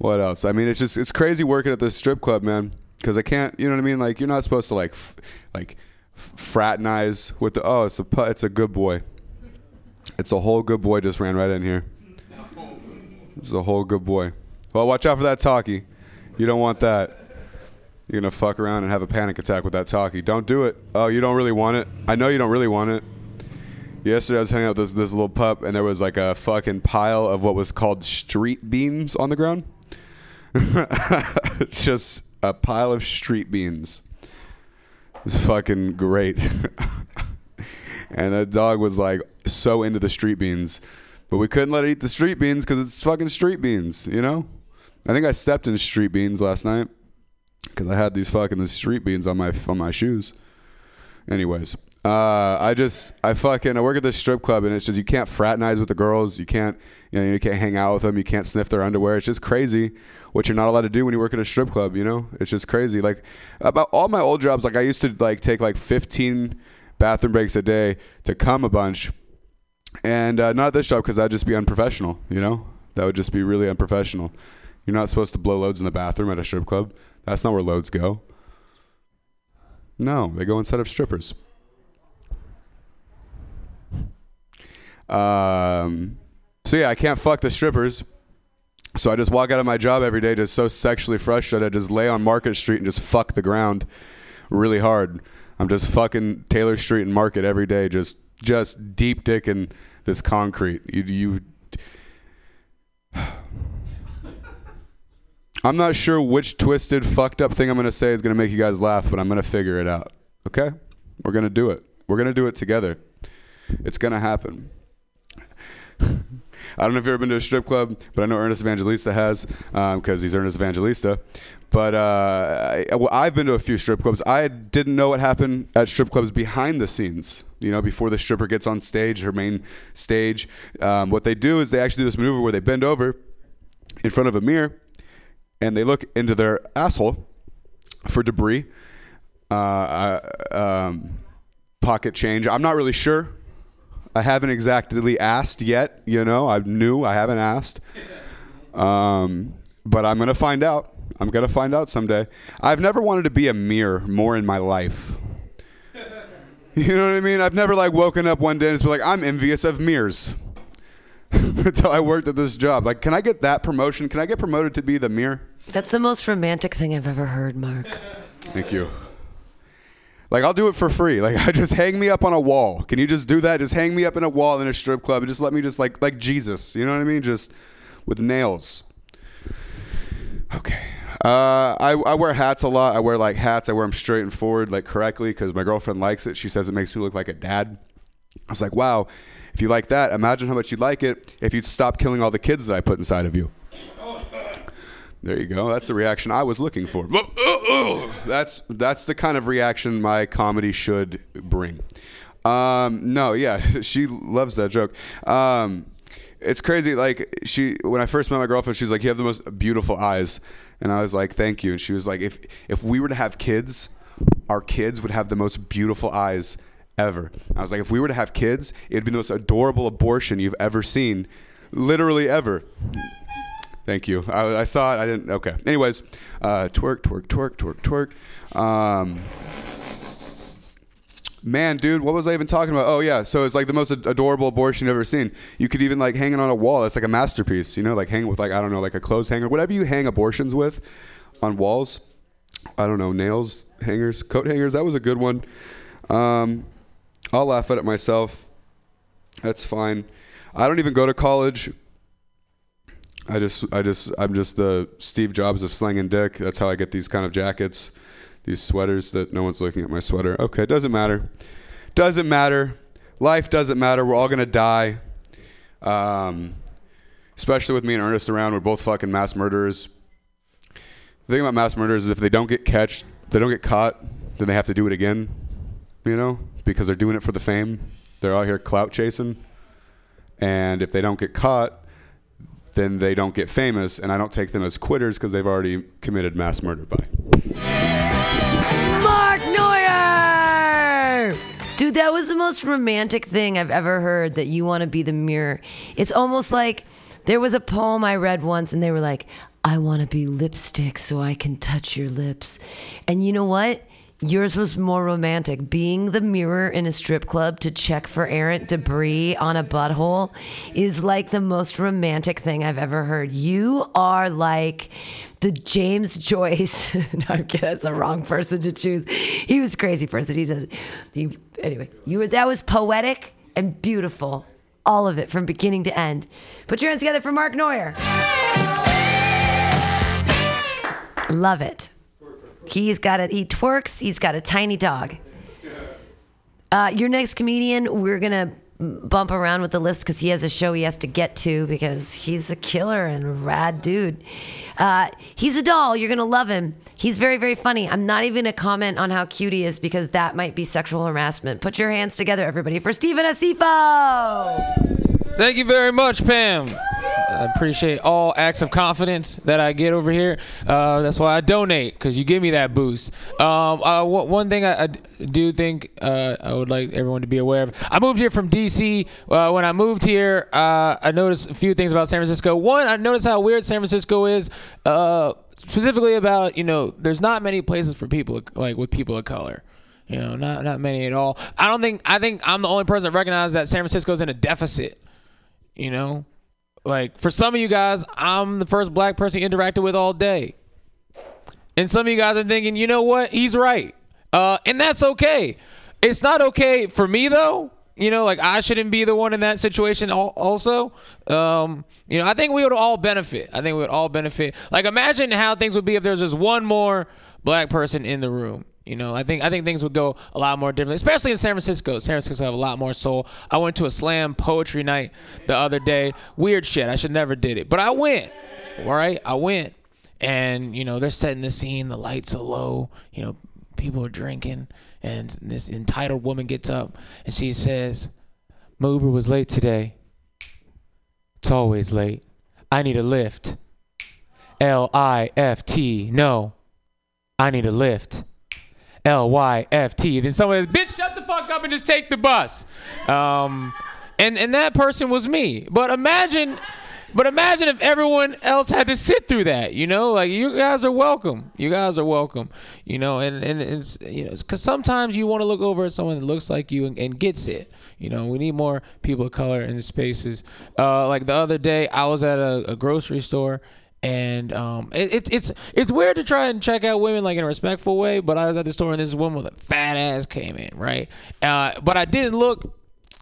what else? I mean, it's just it's crazy working at this strip club, man. Because I can't, you know what I mean? Like you're not supposed to like, f- like, fraternize with the. Oh, it's a pu- it's a good boy. It's a whole good boy just ran right in here. It's a whole good boy. Well, watch out for that Taki. You don't want that. You're gonna fuck around and have a panic attack with that Taki. Don't do it. Oh, you don't really want it. I know you don't really want it. Yesterday I was hanging out with this this little pup, and there was like a fucking pile of what was called street beans on the ground. it's just a pile of street beans. It's fucking great. and that dog was like so into the street beans, but we couldn't let it eat the street beans because it's fucking street beans, you know. I think I stepped in street beans last night because I had these fucking street beans on my on my shoes. Anyways, uh, I just I fucking I work at this strip club and it's just you can't fraternize with the girls. You can't you know you can't hang out with them. You can't sniff their underwear. It's just crazy what you're not allowed to do when you work at a strip club. You know, it's just crazy. Like about all my old jobs, like I used to like take like 15 bathroom breaks a day to come a bunch, and uh, not this job because that'd just be unprofessional. You know, that would just be really unprofessional. You're not supposed to blow loads in the bathroom at a strip club. That's not where loads go. No, they go inside of strippers. Um, so yeah, I can't fuck the strippers. So I just walk out of my job every day just so sexually frustrated. I just lay on Market Street and just fuck the ground really hard. I'm just fucking Taylor Street and Market every day, just just deep dicking this concrete. You, you I'm not sure which twisted, fucked up thing I'm to say is to make you guys laugh, but I'm to figure it out. Okay? We're to do it. We're to do it together. It's to happen. I don't know if you've ever been to a strip club, but I know Ernest Evangelista has because he's Ernest Evangelista. But uh, I, well, I've been to a few strip clubs. I didn't know what happened at strip clubs behind the scenes. You know, before the stripper gets on stage, her main stage. Um, what they do is they actually do this maneuver where they bend over in front of a mirror and they look into their asshole for debris, uh, uh, um, pocket change. I'm not really sure. I haven't exactly asked yet. You know, I'm new. I haven't asked, um, but I'm gonna find out. I'm gonna find out someday. I've never wanted to be a mirror more in my life. You know what I mean? I've never like woken up one day and just been like, I'm envious of mirrors. Until I worked at this job. Like, can I get that promotion? Can I get promoted to be the mirror? That's the most romantic thing I've ever heard, Mark. Thank you. Like I'll do it for free. Like I just hang me up on a wall. Can you just do that? Just hang me up in a wall in a strip club and just let me just like like Jesus. You know what I mean? Just with nails. Okay. Uh, I, I wear hats a lot. I wear like hats. I wear them straight and forward, like correctly, because my girlfriend likes it. She says it makes me look like a dad. I was like, wow, if you like that, imagine how much you'd like it if you'd stop killing all the kids that I put inside of you. There you go. That's the reaction I was looking for. That's that's the kind of reaction my comedy should bring. Um, no, yeah, she loves that joke. Um, it's crazy. Like she, when I first met my girlfriend, she was like, "You have the most beautiful eyes," and I was like, "Thank you." And she was like, "If if we were to have kids, our kids would have the most beautiful eyes ever." I was like, "If we were to have kids, it'd be the most adorable abortion you've ever seen, literally ever." Thank you. I, I saw it. I didn't. Okay. Anyways, uh, twerk, twerk, twerk, twerk, twerk. Um, man, dude, what was I even talking about? Oh yeah, so it's like the most adorable abortion you've ever seen. You could even like hang it on a wall. It's like a masterpiece. You know, like hang with like I don't know, like a clothes hanger, whatever you hang abortions with, on walls. I don't know, nails, hangers, coat hangers. That was a good one. Um, I'll laugh at it myself. That's fine. I don't even go to college. I just, I just, I'm just the Steve Jobs of slanging dick. That's how I get these kind of jackets, these sweaters that no one's looking at my sweater. Okay, doesn't matter. Doesn't matter. Life doesn't matter. We're all gonna die. Um, especially with me and Ernest around, we're both fucking mass murderers. The thing about mass murderers is if they don't get catch, they don't get caught, then they have to do it again. You know, because they're doing it for the fame. They're out here clout chasing, and if they don't get caught, then they don't get famous, and I don't take them as quitters because they've already committed mass murder. by. Mark Neuer! Dude, that was the most romantic thing I've ever heard that you want to be the mirror. It's almost like there was a poem I read once and they were like, I want to be lipstick so I can touch your lips. And you know what? Yours was more romantic. Being the mirror in a strip club to check for errant debris on a butthole is like the most romantic thing I've ever heard. You are like the James Joyce. no, I'm kidding. That's the wrong person to choose. He was crazy person. He does. He, anyway, you were that was poetic and beautiful. All of it from beginning to end. Put your hands together for Mark Neuer. Love it. He's got it. He twerks. He's got a tiny dog. Uh, your next comedian, we're gonna bump around with the list because he has a show he has to get to because he's a killer and a rad dude. Uh, he's a doll. You're gonna love him. He's very, very funny. I'm not even gonna comment on how cute he is because that might be sexual harassment. Put your hands together, everybody, for Stephen Asifo. Thank you very much, Pam. I appreciate all acts of confidence that I get over here. Uh, that's why I donate because you give me that boost. Um, uh, wh- one thing I, I do think uh, I would like everyone to be aware of. I moved here from DC. Uh, when I moved here, uh, I noticed a few things about San Francisco. One, I noticed how weird San Francisco is. Uh, specifically about you know, there's not many places for people like with people of color. You know, not not many at all. I don't think I think I'm the only person that recognizes that San Francisco's in a deficit. You know, like for some of you guys, I'm the first black person you interacted with all day. And some of you guys are thinking, you know what? He's right. Uh, and that's okay. It's not okay for me though. You know, like I shouldn't be the one in that situation. Also, um, you know, I think we would all benefit. I think we would all benefit. Like, imagine how things would be if there was just one more black person in the room. You know, I think I think things would go a lot more differently, especially in San Francisco. San Francisco have a lot more soul. I went to a slam poetry night the other day. Weird shit. I should never did it, but I went. All right, I went, and you know they're setting the scene. The lights are low. You know, people are drinking, and this entitled woman gets up and she says, "My Uber was late today. It's always late. I need a lift. L I F T. No, I need a lift." L Y F T. Then someone says, "Bitch, shut the fuck up and just take the bus." Um, and and that person was me. But imagine, but imagine if everyone else had to sit through that. You know, like you guys are welcome. You guys are welcome. You know, and and it's you know, because sometimes you want to look over at someone that looks like you and, and gets it. You know, we need more people of color in the spaces. Uh, like the other day, I was at a, a grocery store and um, it, it's it's it's weird to try and check out women like in a respectful way. But I was at the store and this woman with a fat ass came in, right? Uh, but I didn't look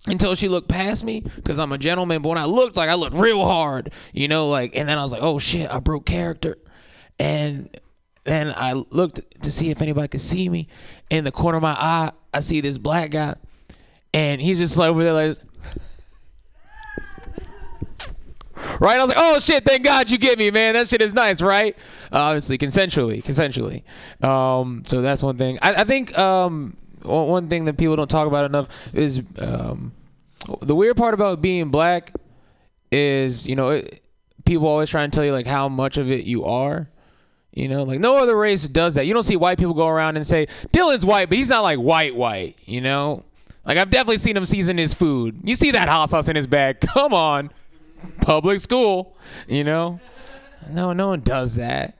until she looked past me because I'm a gentleman. But when I looked, like I looked real hard, you know, like, and then I was like, oh shit, I broke character, and then I looked to see if anybody could see me. In the corner of my eye, I see this black guy, and he's just like over there like. Right? I was like, oh shit, thank God you get me, man. That shit is nice, right? Obviously, consensually, consensually. Um, so that's one thing. I, I think um, one one thing that people don't talk about enough is um, the weird part about being black is, you know, it, people always try and tell you like how much of it you are. You know, like no other race does that. You don't see white people go around and say Dylan's white, but he's not like white white. You know, like I've definitely seen him season his food. You see that hot sauce in his bag? Come on public school, you know. No, no one does that.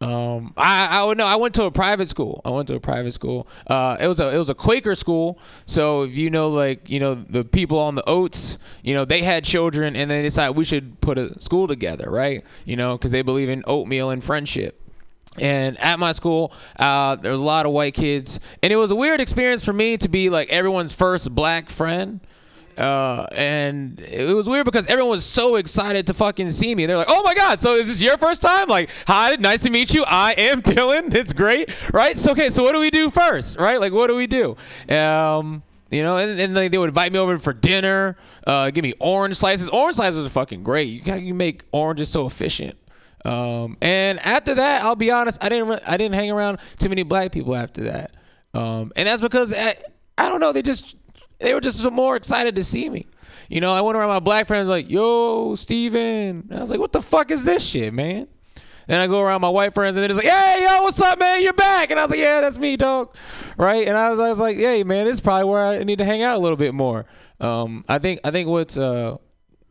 Um, I I would know. I went to a private school. I went to a private school. Uh, it was a it was a Quaker school. So if you know, like you know, the people on the oats, you know, they had children, and they decided we should put a school together, right? You know, because they believe in oatmeal and friendship. And at my school, uh, there was a lot of white kids, and it was a weird experience for me to be like everyone's first black friend. Uh, and it was weird because everyone was so excited to fucking see me. They're like, "Oh my god! So is this your first time? Like, hi, nice to meet you. I am Dylan. It's great, right? So okay, so what do we do first, right? Like, what do we do? Um, you know, and, and they would invite me over for dinner, uh, give me orange slices. Orange slices are fucking great. You can make oranges so efficient. Um, and after that, I'll be honest, I didn't I didn't hang around too many black people after that. Um, and that's because I, I don't know, they just they were just more excited to see me. You know, I went around my black friends like, "Yo, Steven. And I was like, "What the fuck is this shit, man?" Then I go around my white friends and they're just like, "Hey, yo, what's up, man? You're back." And I was like, "Yeah, that's me, dog." Right? And I was, I was like, "Hey, man, this is probably where I need to hang out a little bit more." Um, I think I think what's uh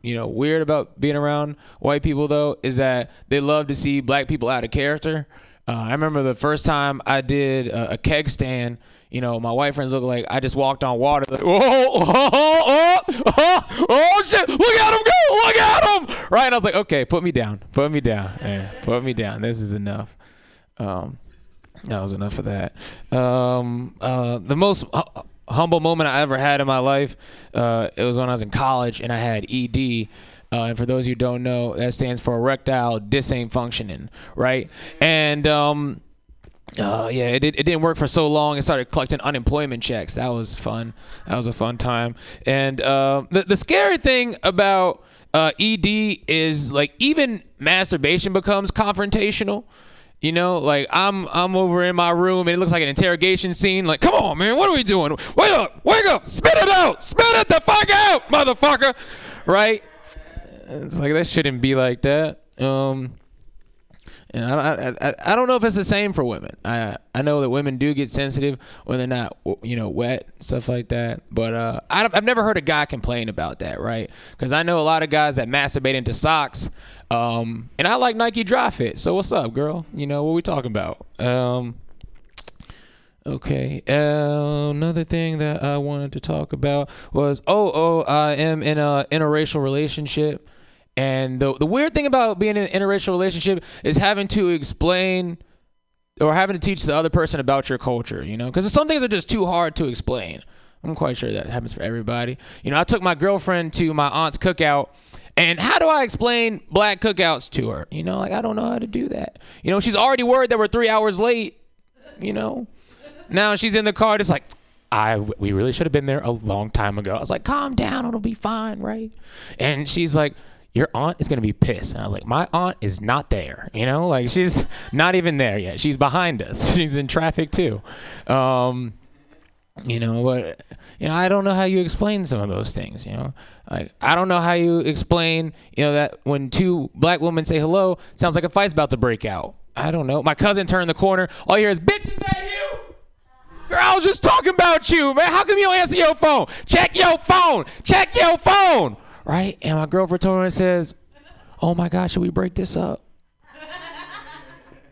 you know weird about being around white people though is that they love to see black people out of character. Uh, I remember the first time I did a, a keg stand. You know, my white friends look like I just walked on water. Like, oh, oh, oh, oh, oh, shit! Look at him go! Look at him! Right? And I was like, okay, put me down, put me down, yeah, put me down. This is enough. Um, that was enough of that. Um, uh, the most uh, humble moment I ever had in my life. Uh, it was when I was in college and I had ED. Uh, and for those who don't know, that stands for erectile dysfunction right? And um, uh, yeah, it, it didn't work for so long. It started collecting unemployment checks. That was fun. That was a fun time. And uh, the the scary thing about uh, ED is like even masturbation becomes confrontational. You know, like I'm I'm over in my room and it looks like an interrogation scene. Like, come on, man, what are we doing? Wake up, wake up, spit it out, spit it the fuck out, motherfucker. Right? It's like that shouldn't be like that. Um, and I, I, I, don't know if it's the same for women. I I know that women do get sensitive when they're not you know wet stuff like that. But uh, I I've never heard a guy complain about that, right? Because I know a lot of guys that masturbate into socks. Um, and I like Nike Dri-FIT. So what's up, girl? You know what we talking about? Um, okay. Uh, another thing that I wanted to talk about was oh oh I am in a interracial relationship. And the the weird thing about being in an interracial relationship is having to explain or having to teach the other person about your culture, you know, because some things are just too hard to explain. I'm quite sure that happens for everybody. You know, I took my girlfriend to my aunt's cookout, and how do I explain black cookouts to her? You know, like I don't know how to do that. You know, she's already worried that we're three hours late. You know, now she's in the car, just like, I we really should have been there a long time ago. I was like, calm down, it'll be fine, right? And she's like, your aunt is gonna be pissed. And I was like, my aunt is not there. You know, like she's not even there yet. She's behind us. She's in traffic too. Um, you know, but you know, I don't know how you explain some of those things. You know, like I don't know how you explain, you know, that when two black women say hello, sounds like a fight's about to break out. I don't know. My cousin turned the corner. All you hear is, "Bitch, is you?" Girl, I was just talking about you, man. How come you don't answer your phone? Check your phone. Check your phone. Right? And my girlfriend told and says, Oh my God, should we break this up?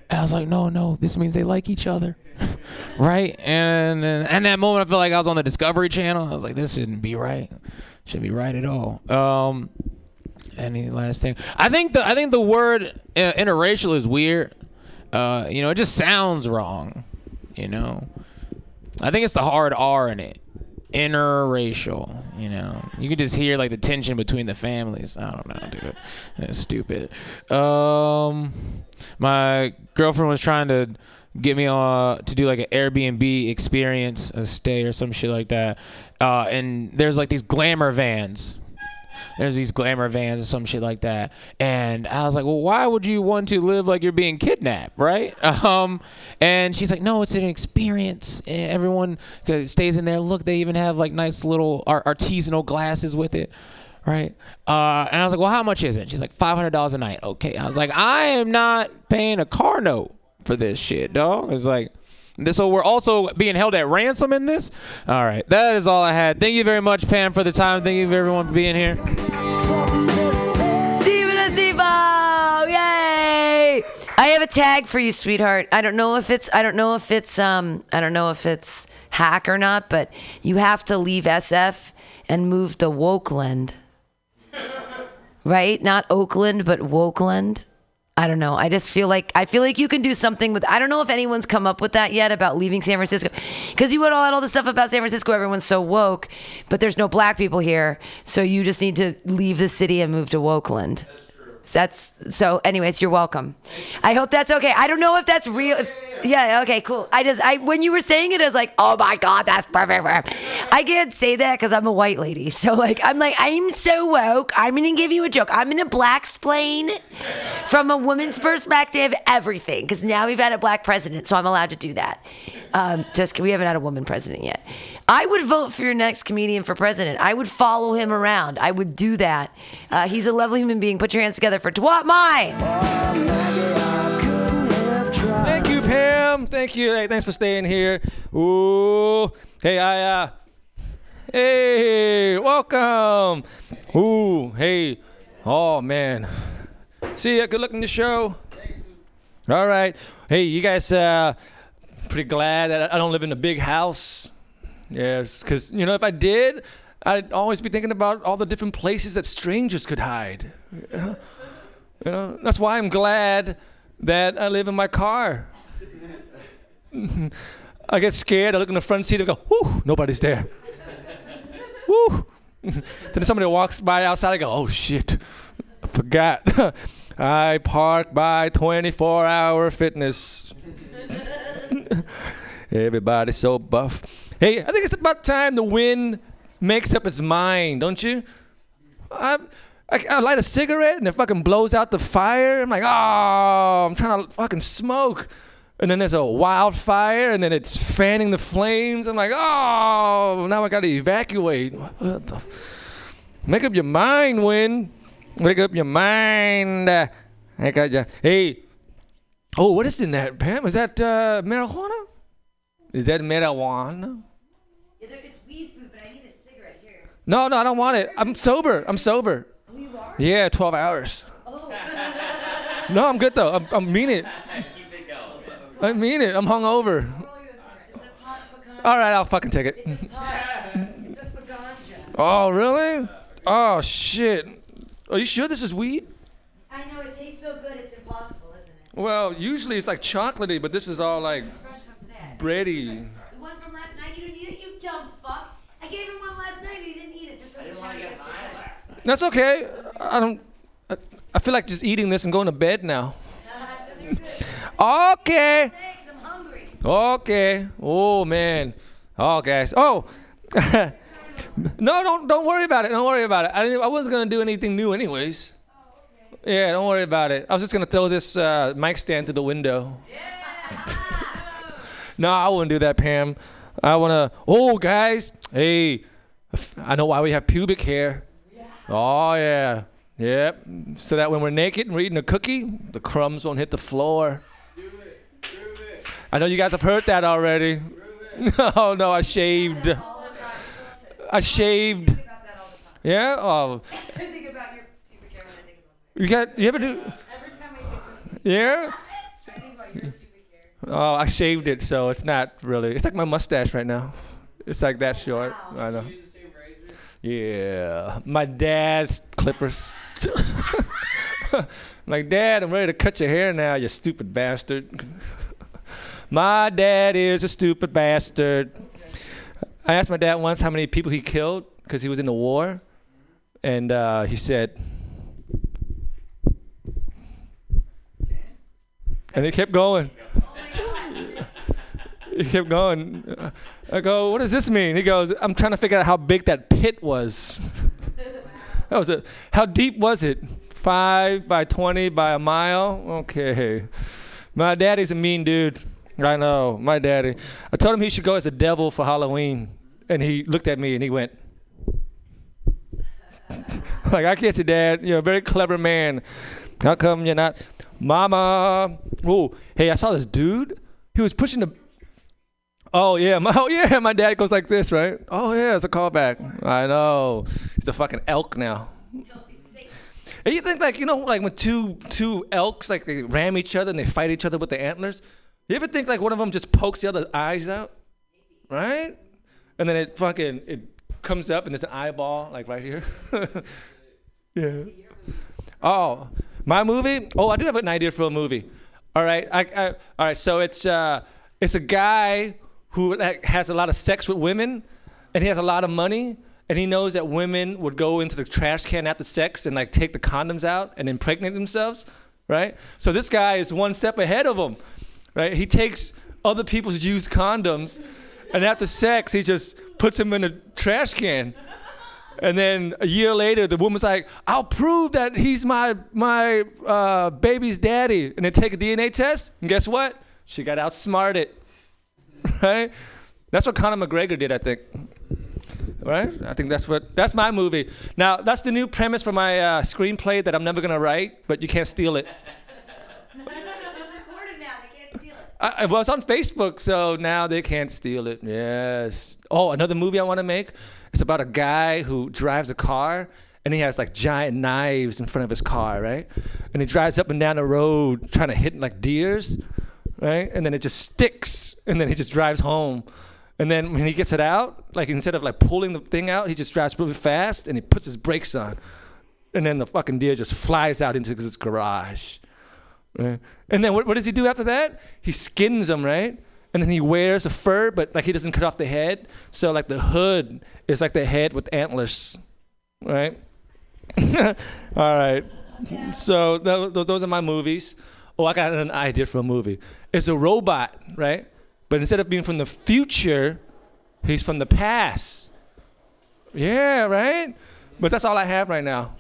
And I was like, No, no, this means they like each other. right? And and that moment I felt like I was on the Discovery Channel. I was like, this shouldn't be right. Shouldn't be right at all. Um any last thing? I think the I think the word uh, interracial is weird. Uh, you know, it just sounds wrong. You know, I think it's the hard R in it. Interracial, you know. You can just hear like the tension between the families. I don't know, dude. That's stupid. Um, my girlfriend was trying to get me uh to do like an Airbnb experience, a stay or some shit like that. Uh, and there's like these glamour vans there's these glamour vans or some shit like that. And I was like, well, why would you want to live like you're being kidnapped, right? Um, and she's like, no, it's an experience. And everyone stays in there. Look, they even have like nice little artisanal glasses with it. Right. Uh, and I was like, well, how much is it? She's like, $500 a night. Okay. I was like, I am not paying a car note for this shit, dog. It's like, so we're also being held at ransom in this. All right, that is all I had. Thank you very much, Pam, for the time. Thank you everyone for being here. Steven Acevo! Yay! I have a tag for you, sweetheart. I don't know if it's I don't know if it's um I don't know if it's hack or not, but you have to leave SF and move to Wokeland. Right? Not Oakland, but Wokeland. I don't know. I just feel like I feel like you can do something with. I don't know if anyone's come up with that yet about leaving San Francisco, because you had all, had all this stuff about San Francisco. Everyone's so woke, but there's no black people here, so you just need to leave the city and move to Wokeland. That's so. Anyways, you're welcome. I hope that's okay. I don't know if that's real. If, yeah. Okay. Cool. I just. I when you were saying it, I was like, oh my god, that's perfect. I can't say that because I'm a white lady. So like, I'm like, I'm so woke. I'm gonna give you a joke. I'm gonna black explain from a woman's perspective everything because now we've had a black president, so I'm allowed to do that. Um, we haven't had a woman president yet. I would vote for your next comedian for president. I would follow him around. I would do that. Uh, he's a lovely human being. Put your hands together for Duat Mai. Thank you, Pam. Thank you. Hey, thanks for staying here. Ooh. Hey, I uh Hey, welcome. Ooh, hey. Oh man. See ya. Good luck in the show. All right. Hey, you guys uh pretty glad that I don't live in a big house. Yes, cuz you know if I did, I'd always be thinking about all the different places that strangers could hide. You know? That's why I'm glad that I live in my car. I get scared. I look in the front seat and go, whew, nobody's there. Woo. then somebody walks by outside. I go, oh shit, I forgot. I park by 24 hour fitness. Everybody's so buff. Hey, I think it's about time the wind makes up its mind, don't you? I, I, I light a cigarette and it fucking blows out the fire. I'm like, oh, I'm trying to fucking smoke. And then there's a wildfire and then it's fanning the flames. I'm like, oh, now I gotta evacuate. What the? Make up your mind, Win. Make up your mind. I got you. Hey. Oh, what is in that, Pam? Is that uh, marijuana? Is that marijuana? It's weed food, but I need a cigarette here. No, no, I don't want it. I'm sober. I'm sober. Yeah, 12 hours. Oh. No, I'm good though. I'm, I mean it. I mean it. I'm hungover. All right, I'll fucking take it. Oh, really? Oh, shit. Are you sure this is weed? I know it tastes so good, it's impossible, isn't it? Well, usually it's like chocolatey, but this is all like bready. The one from last night, you didn't eat it, you dumb fuck. I gave him one last night and he didn't eat it. This doesn't count against your time. That's okay. I don't. I, I feel like just eating this and going to bed now. Okay. Thanks, I'm hungry. Okay. Oh man. Oh guys. Oh. no, don't don't worry about it. Don't worry about it. I didn't, I wasn't gonna do anything new anyways. Yeah, don't worry about it. I was just gonna throw this uh, mic stand to the window. Yeah. no, I wouldn't do that, Pam. I wanna. Oh, guys. Hey, I know why we have pubic hair. Oh yeah. Yep. So that when we're naked and we're eating a cookie, the crumbs won't hit the floor. I know you guys have heard that already. No, no, I shaved. I shaved. Yeah. Oh. You got? You ever do? Yeah. Oh, I shaved it, so it's not really. It's like my mustache right now. It's like that short. I know. Yeah, my dad's clippers. Like, Dad, I'm ready to cut your hair now, you stupid bastard. my dad is a stupid bastard. I asked my dad once how many people he killed because he was in the war, and uh, he said, and he kept going. he kept going. I go, what does this mean? He goes, I'm trying to figure out how big that pit was. that was it. How deep was it? Five by 20 by a mile? Okay. My daddy's a mean dude. I know, my daddy. I told him he should go as a devil for Halloween. And he looked at me and he went, like, I get you, Dad. You're a very clever man. How come you're not? Mama. Oh, hey, I saw this dude. He was pushing the. Oh yeah, my oh yeah, my dad goes like this, right? Oh yeah, it's a callback. I know. He's a fucking elk now. And you think like you know like when two two elks like they ram each other and they fight each other with the antlers. You ever think like one of them just pokes the other eyes out, right? And then it fucking it comes up and there's an eyeball like right here. yeah. Oh, my movie. Oh, I do have an idea for a movie. All right. I, I all right. So it's uh it's a guy who has a lot of sex with women, and he has a lot of money, and he knows that women would go into the trash can after sex and like take the condoms out and impregnate themselves, right? So this guy is one step ahead of them, right? He takes other people's used condoms, and after sex, he just puts them in a trash can. And then a year later, the woman's like, "I'll prove that he's my my uh, baby's daddy." And they take a DNA test, and guess what? She got outsmarted. Right? That's what Conor McGregor did, I think. Right? I think that's what that's my movie. Now that's the new premise for my uh, screenplay that I'm never gonna write, but you can't steal it. No, no, doesn't now, they can't steal it. I, well, it's on Facebook, so now they can't steal it. Yes. Oh, another movie I want to make. It's about a guy who drives a car and he has like giant knives in front of his car, right? And he drives up and down the road trying to hit like deers, right? And then it just sticks, and then he just drives home. And then when he gets it out, like instead of like pulling the thing out, he just drives really fast and he puts his brakes on. And then the fucking deer just flies out into his garage. Right? And then what, what does he do after that? He skins them, right? and then he wears the fur, but like he doesn't cut off the head. So like the hood is like the head with antlers, right? All right. So tho- tho- those are my movies. Oh, I got an idea for a movie. It's a robot, right? But instead of being from the future, he's from the past. Yeah, right? But that's all I have right now.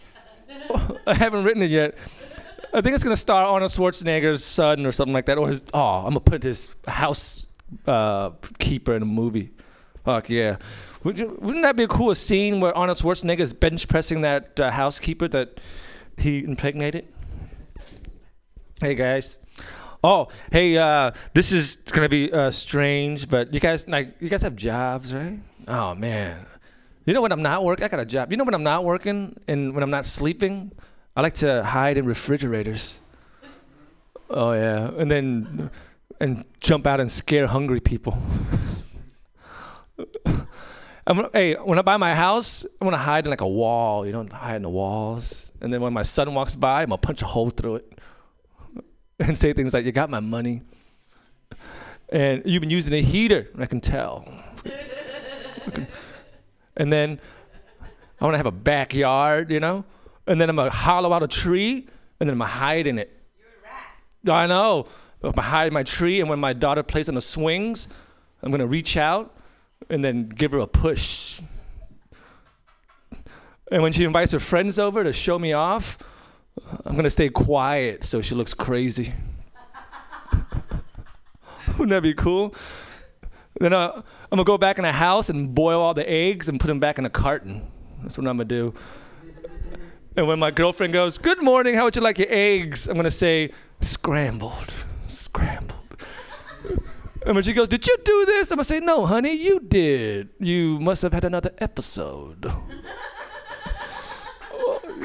I haven't written it yet. I think it's gonna star Arnold Schwarzenegger's son or something like that. Or his oh, I'm gonna put his house uh, keeper in a movie. Fuck yeah! Would you, wouldn't that be a cool scene where Arnold Schwarzenegger is bench pressing that uh, housekeeper that he impregnated? Hey guys. Oh, hey, uh, this is gonna be uh, strange, but you guys like you guys have jobs, right? Oh man. You know when I'm not working, I got a job. You know when I'm not working and when I'm not sleeping, I like to hide in refrigerators. Oh yeah, and then and jump out and scare hungry people. I'm, hey, when I buy my house, I want to hide in like a wall. You know, hide in the walls. And then when my son walks by, I'm gonna punch a hole through it and say things like, "You got my money," and you've been using a heater. I can tell. and then I want to have a backyard, you know, and then I'm gonna hollow out a tree, and then I'm gonna hide in it. You're a rat. I know. I'm gonna hide in my tree, and when my daughter plays on the swings, I'm gonna reach out and then give her a push. And when she invites her friends over to show me off, I'm gonna stay quiet so she looks crazy. Wouldn't that be cool? Then uh, I'm gonna go back in the house and boil all the eggs and put them back in a carton. That's what I'm gonna do. And when my girlfriend goes, "Good morning, how would you like your eggs?" I'm gonna say, "Scrambled, scrambled." And when she goes, "Did you do this?" I'm gonna say, "No, honey, you did. You must have had another episode."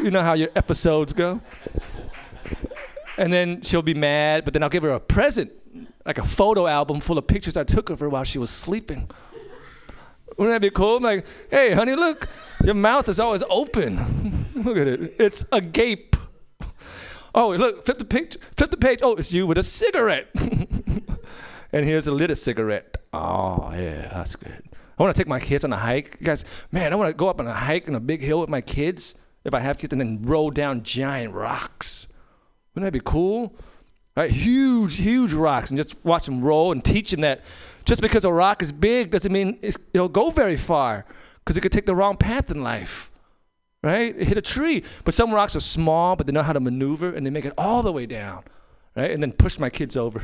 You know how your episodes go. And then she'll be mad, but then I'll give her a present, like a photo album full of pictures I took of her while she was sleeping. Wouldn't that be cool? I'm like, hey, honey, look, your mouth is always open. look at it. It's agape. Oh, look, flip the page. Flip the page. Oh, it's you with a cigarette. and here's a lit cigarette. Oh, yeah, that's good. I want to take my kids on a hike. You guys, man, I want to go up on a hike on a big hill with my kids, if I have kids, and then roll down giant rocks. Wouldn't that be cool? Right? Huge, huge rocks, and just watch them roll and teach them that just because a rock is big doesn't mean it'll go very far, because it could take the wrong path in life. Right? It hit a tree. But some rocks are small, but they know how to maneuver, and they make it all the way down. Right? And then push my kids over.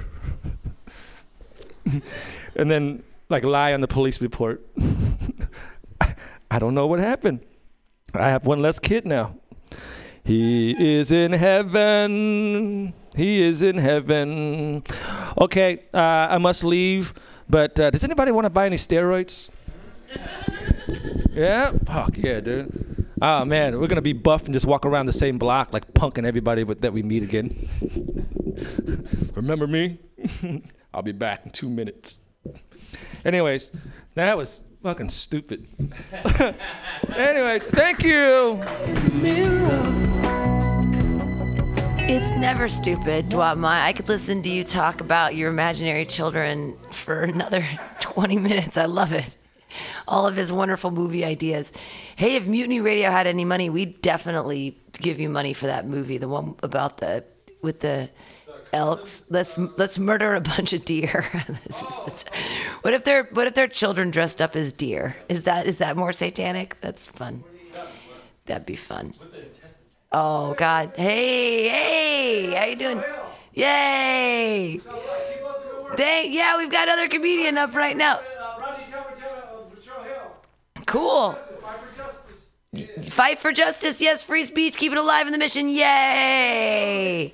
and then, like, lie on the police report. I don't know what happened. I have one less kid now. He is in heaven. He is in heaven. Okay, uh, I must leave. But uh, does anybody want to buy any steroids? yeah? Fuck yeah, dude. Oh man, we're gonna be buff and just walk around the same block like punking everybody with, that we meet again. Remember me? I'll be back in two minutes. Anyways, that was fucking stupid. Anyways, thank you. It's never stupid, Duat Mai. I could listen to you talk about your imaginary children for another 20 minutes. I love it. All of his wonderful movie ideas. Hey, if Mutiny Radio had any money, we'd definitely give you money for that movie, the one about the with the elks. Let's let's murder a bunch of deer. Is- what if they're what if they're children dressed up as deer? Is that is that more satanic? That's fun. That'd be fun. Oh God! Hey, hey, how you doing? Yay! They, yeah, we've got other comedian up right now. Cool. Fight for justice, yes. Free speech, keep it alive in the mission. Yay!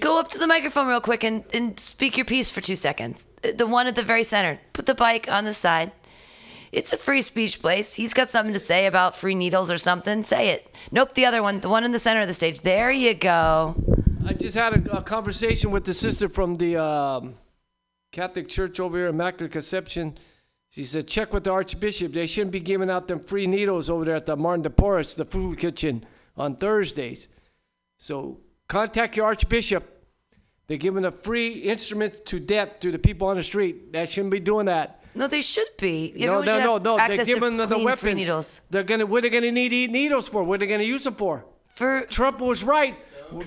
Go up to the microphone real quick and, and speak your piece for two seconds. Uh, The one at the very center. Put the bike on the side. It's a free speech place. He's got something to say about free needles or something. Say it. Nope, the other one, the one in the center of the stage. There you go. I just had a, a conversation with the sister from the um, Catholic Church over here, Immaculate Conception. She said, check with the Archbishop. They shouldn't be giving out them free needles over there at the Martin de Porres, the food kitchen, on Thursdays. So contact your Archbishop. They're giving the free instruments to death to the people on the street. That shouldn't be doing that. No, they should be. no, no, should no, no. They're giving them the weapons. needles. They're gonna. What are they gonna need needles for? What are they gonna use them for? For Trump was right.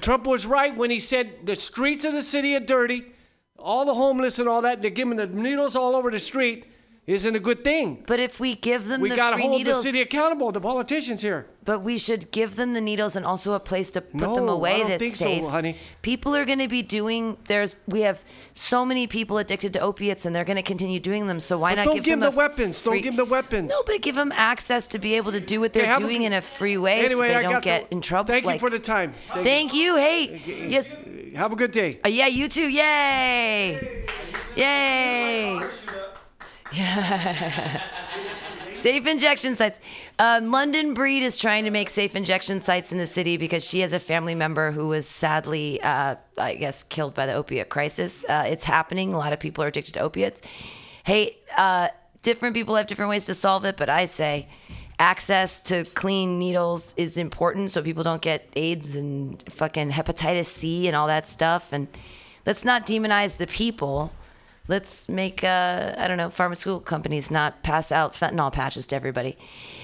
Trump was right when he said the streets of the city are dirty. All the homeless and all that. They're giving the needles all over the street. Isn't a good thing. But if we give them the needles, We the gotta free hold needles, the city accountable. The politicians here. but we should give them the needles and also a place to put them No, away I don't that's think so, honey. People are going to be doing. There's we have so many people addicted to opiates, and they're going to continue doing them. So why not? But not don't give, give them them the a weapons. Don't give them the weapons. No, but give them access to be able to do what they're a- doing in a free way, Anyway, so they I don't get the- in trouble. Thank Like- you for the time. Thank you. Hey, yes. Have a good day. Uh, yeah, you too. Yay! Yay! Yeah. safe injection sites. Um, London Breed is trying to make safe injection sites in the city because she has a family member who was sadly, uh, I guess, killed by the opiate crisis. Uh, it's happening. A lot of people are addicted to opiates. Hey, uh, different people have different ways to solve it, but I say access to clean needles is important so people don't get AIDS and fucking hepatitis C and all that stuff. And let's not demonize the people. Let's make, uh, I don't know, pharmaceutical companies not pass out fentanyl patches to everybody.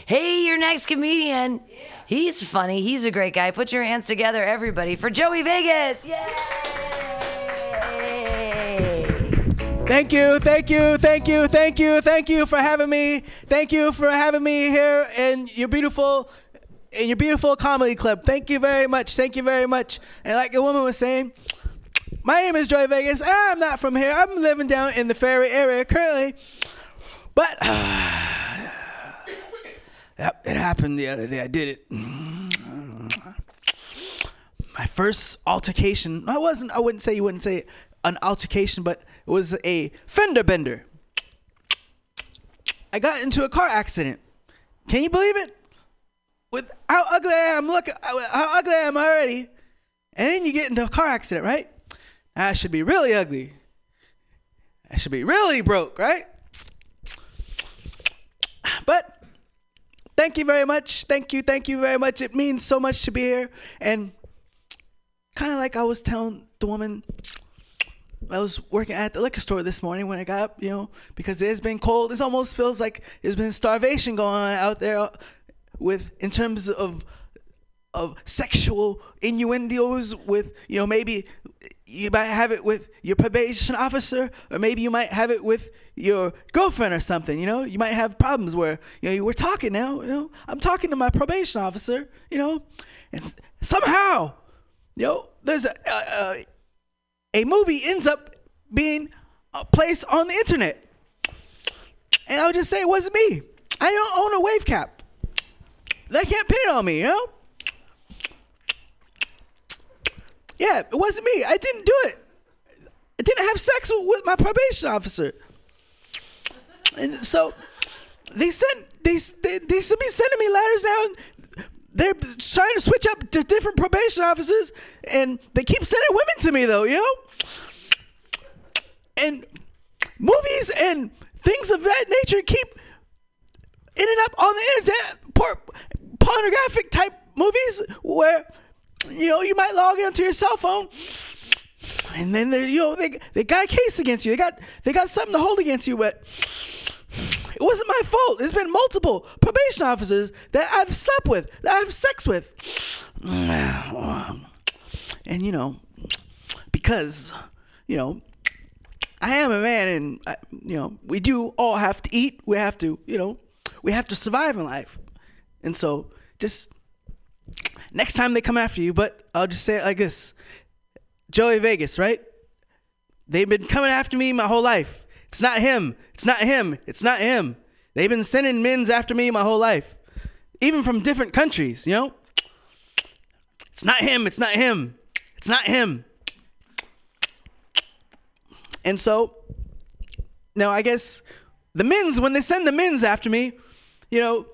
Hey, your next comedian. He's funny. He's a great guy. Put your hands together, everybody, for Joey Vegas. Yay! Thank you, thank you, thank you, thank you, thank you for having me. Thank you for having me here in your beautiful in your beautiful comedy club. Thank you very much. Thank you very much. And like the woman was saying, my name is Joey Vegas. I'm not from here. I'm living down in the Ferry area currently. But yep, it happened the other day. I did it. My first altercation. I wasn't. I wouldn't say you wouldn't say an altercation, but it was a fender bender. I got into a car accident. Can you believe it? With how ugly I am, look how ugly I am already. And then you get into a car accident, right? I should be really ugly. I should be really broke, right? But thank you very much. Thank you, thank you very much. It means so much to be here. And kind of like I was telling the woman I was working at the liquor store this morning when I got up, you know, because it's been cold. It almost feels like there's been starvation going on out there with in terms of of sexual innuendos with, you know, maybe you might have it with your probation officer or maybe you might have it with your girlfriend or something, you know? You might have problems where, you know, we're talking now, you know? I'm talking to my probation officer, you know? And somehow, you know, there's a, a, a movie ends up being placed on the internet. And I would just say it wasn't me. I don't own a wave cap. They can't pin it on me, you know? Yeah, it wasn't me. I didn't do it. I didn't have sex with, my probation officer. And so they sent they they they should be sending me letters now. They're trying to switch up to different probation officers, and they keep sending women to me though, you know. And movies and things of that nature keep ending up on the internet. Por- pornographic type movies where you know you might log into your cell phone and then they you know they they got a case against you. They got they got something to hold against you, but it wasn't my fault. There's been multiple probation officers that I've slept with, that I've sex with. And you know, because you know, I am a man and I, you know, we do all have to eat. We have to, you know, we have to survive in life. And so just next time they come after you, but I'll just say it like this. Joey Vegas, right? They've been coming after me my whole life. It's not him. It's not him. It's not him. They've been sending men's after me my whole life. Even from different countries, you know? It's not him. It's not him. It's not him. And so, now I guess the men's, when they send the men's after me, you know,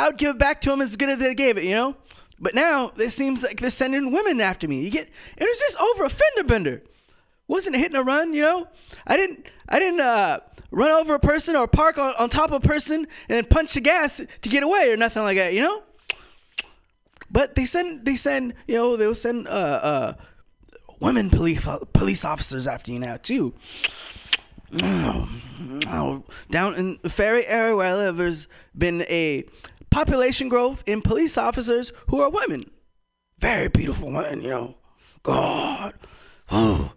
I would give it back to them as good as they gave it, you know? But now it seems like they're sending women after me. You get it was just over a fender bender. Wasn't a hit a run, you know? I didn't I didn't uh, run over a person or park on, on top of a person and then punch the gas to get away or nothing like that, you know? But they send they send you know they'll send uh, uh, women police police officers after you now too. Oh, down in the ferry area where I live, there's been a population growth in police officers who are women. Very beautiful women, you know. God, oh,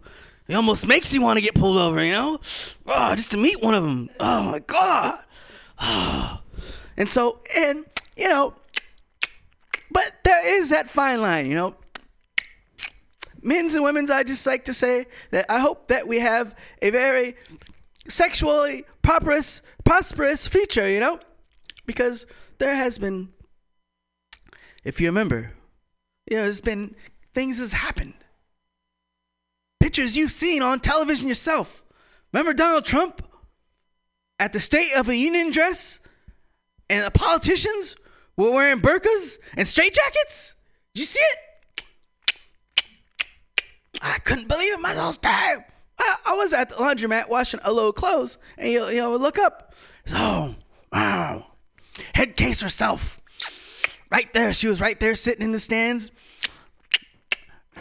it almost makes you want to get pulled over, you know. Oh, just to meet one of them. Oh my God. Oh. And so, and you know, but there is that fine line, you know. Men's and women's, I just like to say that I hope that we have a very sexually prosperous, prosperous future, you know, because there has been, if you remember, you know, there's been things has happened. Pictures you've seen on television yourself. Remember Donald Trump at the State of the Union dress, and the politicians were wearing burqas and straitjackets? Did you see it? I couldn't believe it myself. Time. I, I was at the laundromat washing a load of clothes, and you, you know, look up. It's, oh, wow. Head case herself. Right there. She was right there sitting in the stands.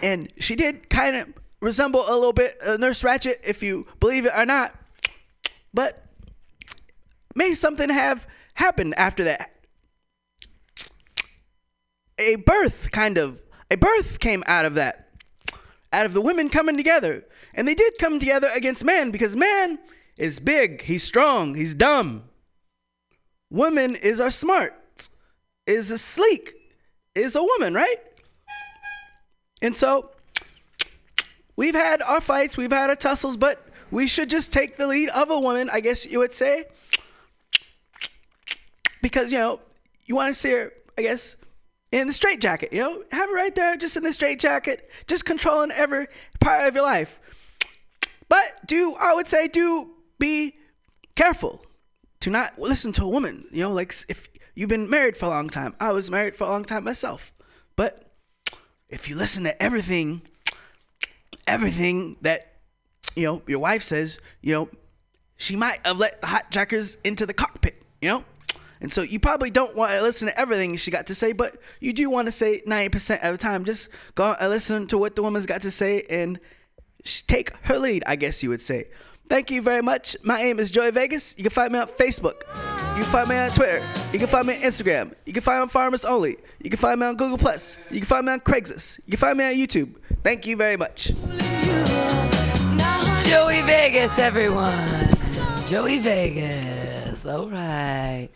And she did kind of resemble a little bit uh, Nurse Ratched, if you believe it or not. But may something have happened after that. A birth, kind of. A birth came out of that out of the women coming together. And they did come together against man because man is big, he's strong, he's dumb. Woman is are smart, is a sleek, is a woman, right? And so we've had our fights, we've had our tussles, but we should just take the lead of a woman, I guess you would say. Because, you know, you want to see her, I guess, in the straight jacket, you know, have her right there, just in the straight jacket, just controlling every part of your life. But do I would say do be careful to not listen to a woman. You know, like if you've been married for a long time, I was married for a long time myself. But if you listen to everything, everything that you know your wife says, you know, she might have let the hot jackers into the cockpit. You know. And so you probably don't want to listen to everything she got to say, but you do want to say 90% of the time. Just go and listen to what the woman's got to say and take her lead, I guess you would say. Thank you very much. My name is Joey Vegas. You can find me on Facebook. You can find me on Twitter. You can find me on Instagram. You can find me on Farmers Only. You can find me on Google Plus. You can find me on Craigslist. You can find me on YouTube. Thank you very much. Joey Vegas, everyone. Joey Vegas. All right.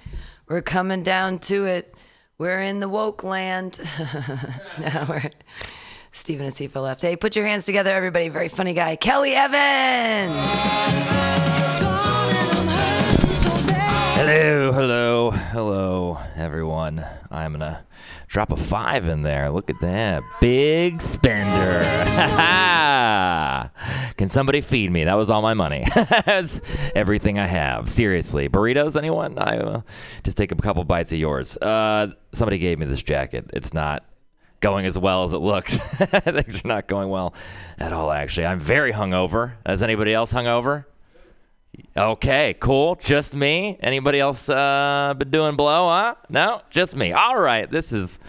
We're coming down to it. We're in the woke land. now we're Stephen and left. Hey, put your hands together, everybody. Very funny guy, Kelly Evans. Hello, hello, hello, everyone. I'm gonna drop a five in there. Look at that. Big spender. Can somebody feed me? That was all my money. That's everything I have. Seriously. Burritos, anyone? I uh, just take a couple bites of yours. Uh, somebody gave me this jacket. It's not going as well as it looks. Things are not going well at all, actually. I'm very hungover. Is anybody else hungover? Okay, cool. Just me. Anybody else uh, been doing blow? Huh? No, just me. All right. This is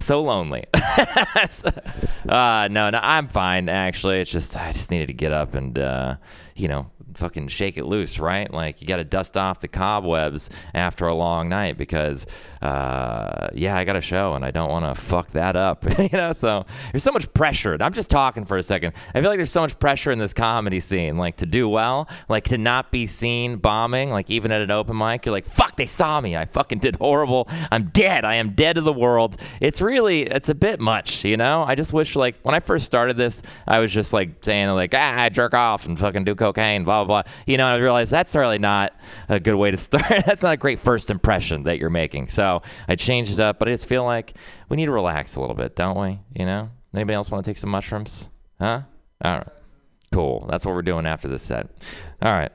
so lonely. uh, no, no, I'm fine. Actually, it's just I just needed to get up and uh, you know fucking shake it loose, right? Like you got to dust off the cobwebs after a long night because, uh, yeah, I got a show and I don't want to fuck that up, you know. So there's so much pressure. I'm just talking for a second. I feel like there's so much pressure in this comedy scene, like to do well, like to not be seen bombing, like even at an open mic, you're like, fuck, they saw me. I fucking did horrible. I'm dead. I am dead to the world. It's really, it's a bit much, you know. I just wish, like, when I first started this, I was just like saying like, ah, I jerk off and fucking do cocaine, blah blah blah. You know, I realized that's really not a good way to start. that's not a great first impression that you're making. So I changed it up, but I just feel like we need to relax a little bit, don't we? You know? Anybody else want to take some mushrooms? Huh? All right. Cool. That's what we're doing after this set. All right.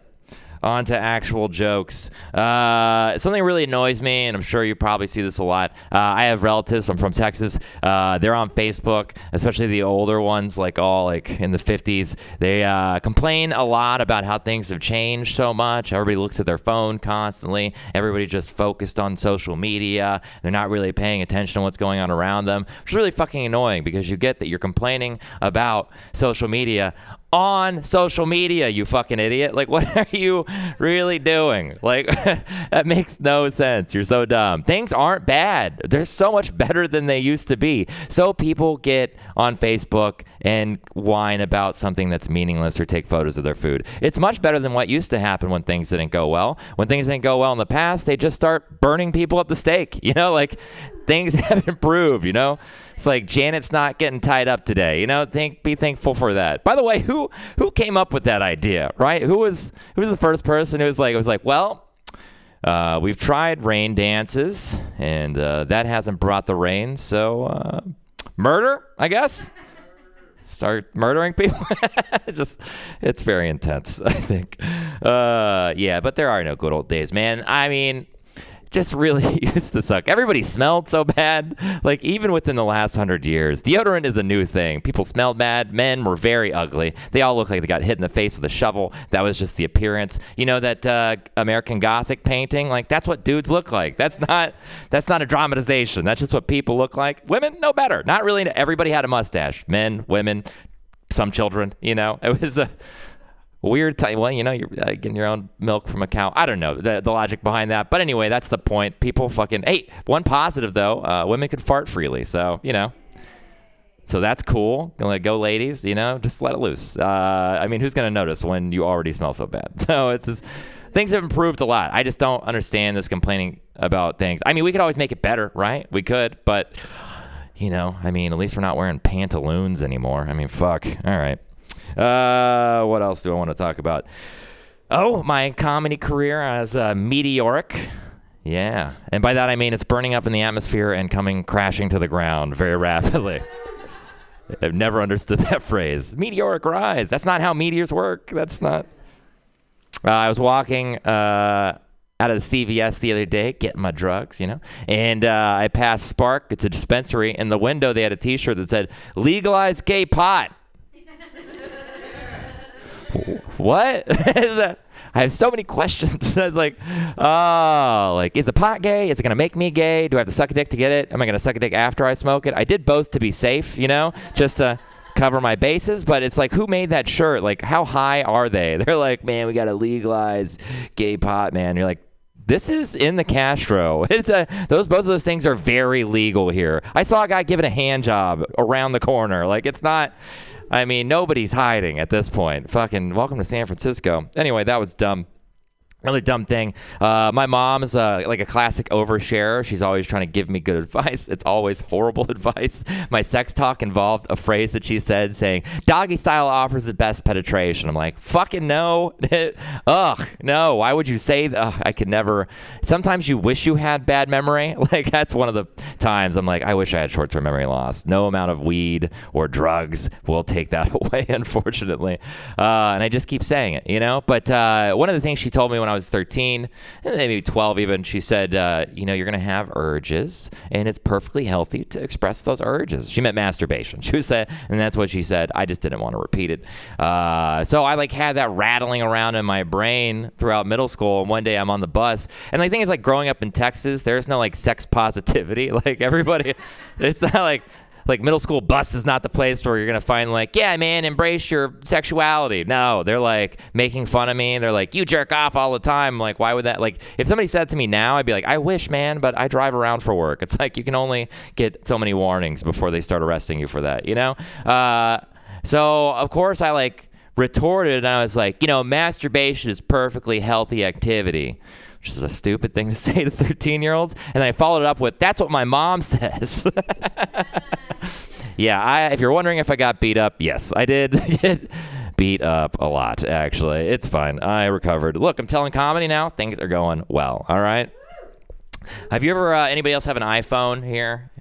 On to actual jokes. Uh, something really annoys me, and I'm sure you probably see this a lot. Uh, I have relatives. I'm from Texas. Uh, they're on Facebook, especially the older ones, like all like in the 50s. They uh, complain a lot about how things have changed so much. Everybody looks at their phone constantly. Everybody just focused on social media. They're not really paying attention to what's going on around them, It's really fucking annoying because you get that you're complaining about social media on social media, you fucking idiot. Like, what are you really doing? Like, that makes no sense. You're so dumb. Things aren't bad. They're so much better than they used to be. So people get on Facebook and whine about something that's meaningless or take photos of their food. It's much better than what used to happen when things didn't go well. When things didn't go well in the past, they just start burning people at the stake. You know, like things have improved, you know? It's like Janet's not getting tied up today. You know, think be thankful for that. By the way, who who came up with that idea, right? Who was who was the first person who was like it was like, well, uh, we've tried rain dances and uh, that hasn't brought the rain, so uh, murder, I guess. Start murdering people. it's just, it's very intense. I think. Uh, yeah, but there are no good old days, man. I mean, just really used to suck. Everybody smelled so bad. Like even within the last hundred years, deodorant is a new thing. People smelled bad. Men were very ugly. They all looked like they got hit in the face with a shovel. That was just the appearance. You know that uh, American Gothic painting? Like that's what dudes look like. That's not that's not a dramatization. That's just what people look like. Women, no better. Not really. Everybody had a mustache. Men, women, some children. You know, it was a weird time. Well, you know, you're uh, getting your own milk from a cow. I don't know the, the logic behind that. But anyway, that's the point. People fucking. Hey, one positive though, uh, women could fart freely. So, you know. So that's cool. Gonna go, ladies. You know, just let it loose. Uh, I mean, who's gonna notice when you already smell so bad? So it's just things have improved a lot. I just don't understand this complaining about things. I mean, we could always make it better, right? We could, but you know, I mean, at least we're not wearing pantaloons anymore. I mean, fuck. All right. Uh, what else do I want to talk about? Oh, my comedy career as uh, meteoric. Yeah. And by that I mean it's burning up in the atmosphere and coming crashing to the ground very rapidly. I've never understood that phrase. Meteoric rise. That's not how meteors work. That's not. Uh, I was walking uh, out of the CVS the other day, getting my drugs, you know, and uh, I passed Spark. It's a dispensary. In the window, they had a T-shirt that said "Legalize gay pot." What? I have so many questions. I was like, oh, like, is the pot gay? Is it going to make me gay? Do I have to suck a dick to get it? Am I going to suck a dick after I smoke it? I did both to be safe, you know, just to cover my bases. But it's like, who made that shirt? Like, how high are they? They're like, man, we got to legalize gay pot, man. You're like, this is in the Castro. It's a, those both of those things are very legal here. I saw a guy giving a hand job around the corner. Like it's not. I mean, nobody's hiding at this point. Fucking welcome to San Francisco. Anyway, that was dumb. Another dumb thing. Uh, my mom's uh, like a classic oversharer. She's always trying to give me good advice. It's always horrible advice. My sex talk involved a phrase that she said saying, doggy style offers the best penetration. I'm like, fucking no. Ugh, no. Why would you say that? I could never. Sometimes you wish you had bad memory. Like, that's one of the times I'm like, I wish I had short term memory loss. No amount of weed or drugs will take that away, unfortunately. Uh, and I just keep saying it, you know? But uh, one of the things she told me when I was 13, eh, maybe 12 even, she said, uh, you know, you're going to have urges, and it's perfectly healthy to express those urges. She meant masturbation. She was saying, and that's what she said. I just didn't want to repeat it. Uh, so I like had that rattling around in my brain throughout middle school. And one day I'm on the bus, and the thing is, like growing up in Texas, there's no like sex positivity. Like everybody, it's not like like middle school bus is not the place where you're gonna find like, yeah, man, embrace your sexuality. No, they're like making fun of me. They're like, you jerk off all the time. Like, why would that? Like, if somebody said to me now, I'd be like, I wish, man, but I drive around for work. It's like you can only get so many warnings before they start arresting you for that. You know? Uh, so of course I like retorted and I was like, you know, masturbation is perfectly healthy activity. Which is a stupid thing to say to 13 year olds. And then I followed it up with, that's what my mom says. yeah, I, if you're wondering if I got beat up, yes, I did get beat up a lot, actually. It's fine. I recovered. Look, I'm telling comedy now. Things are going well. All right. Have you ever, uh, anybody else have an iPhone here?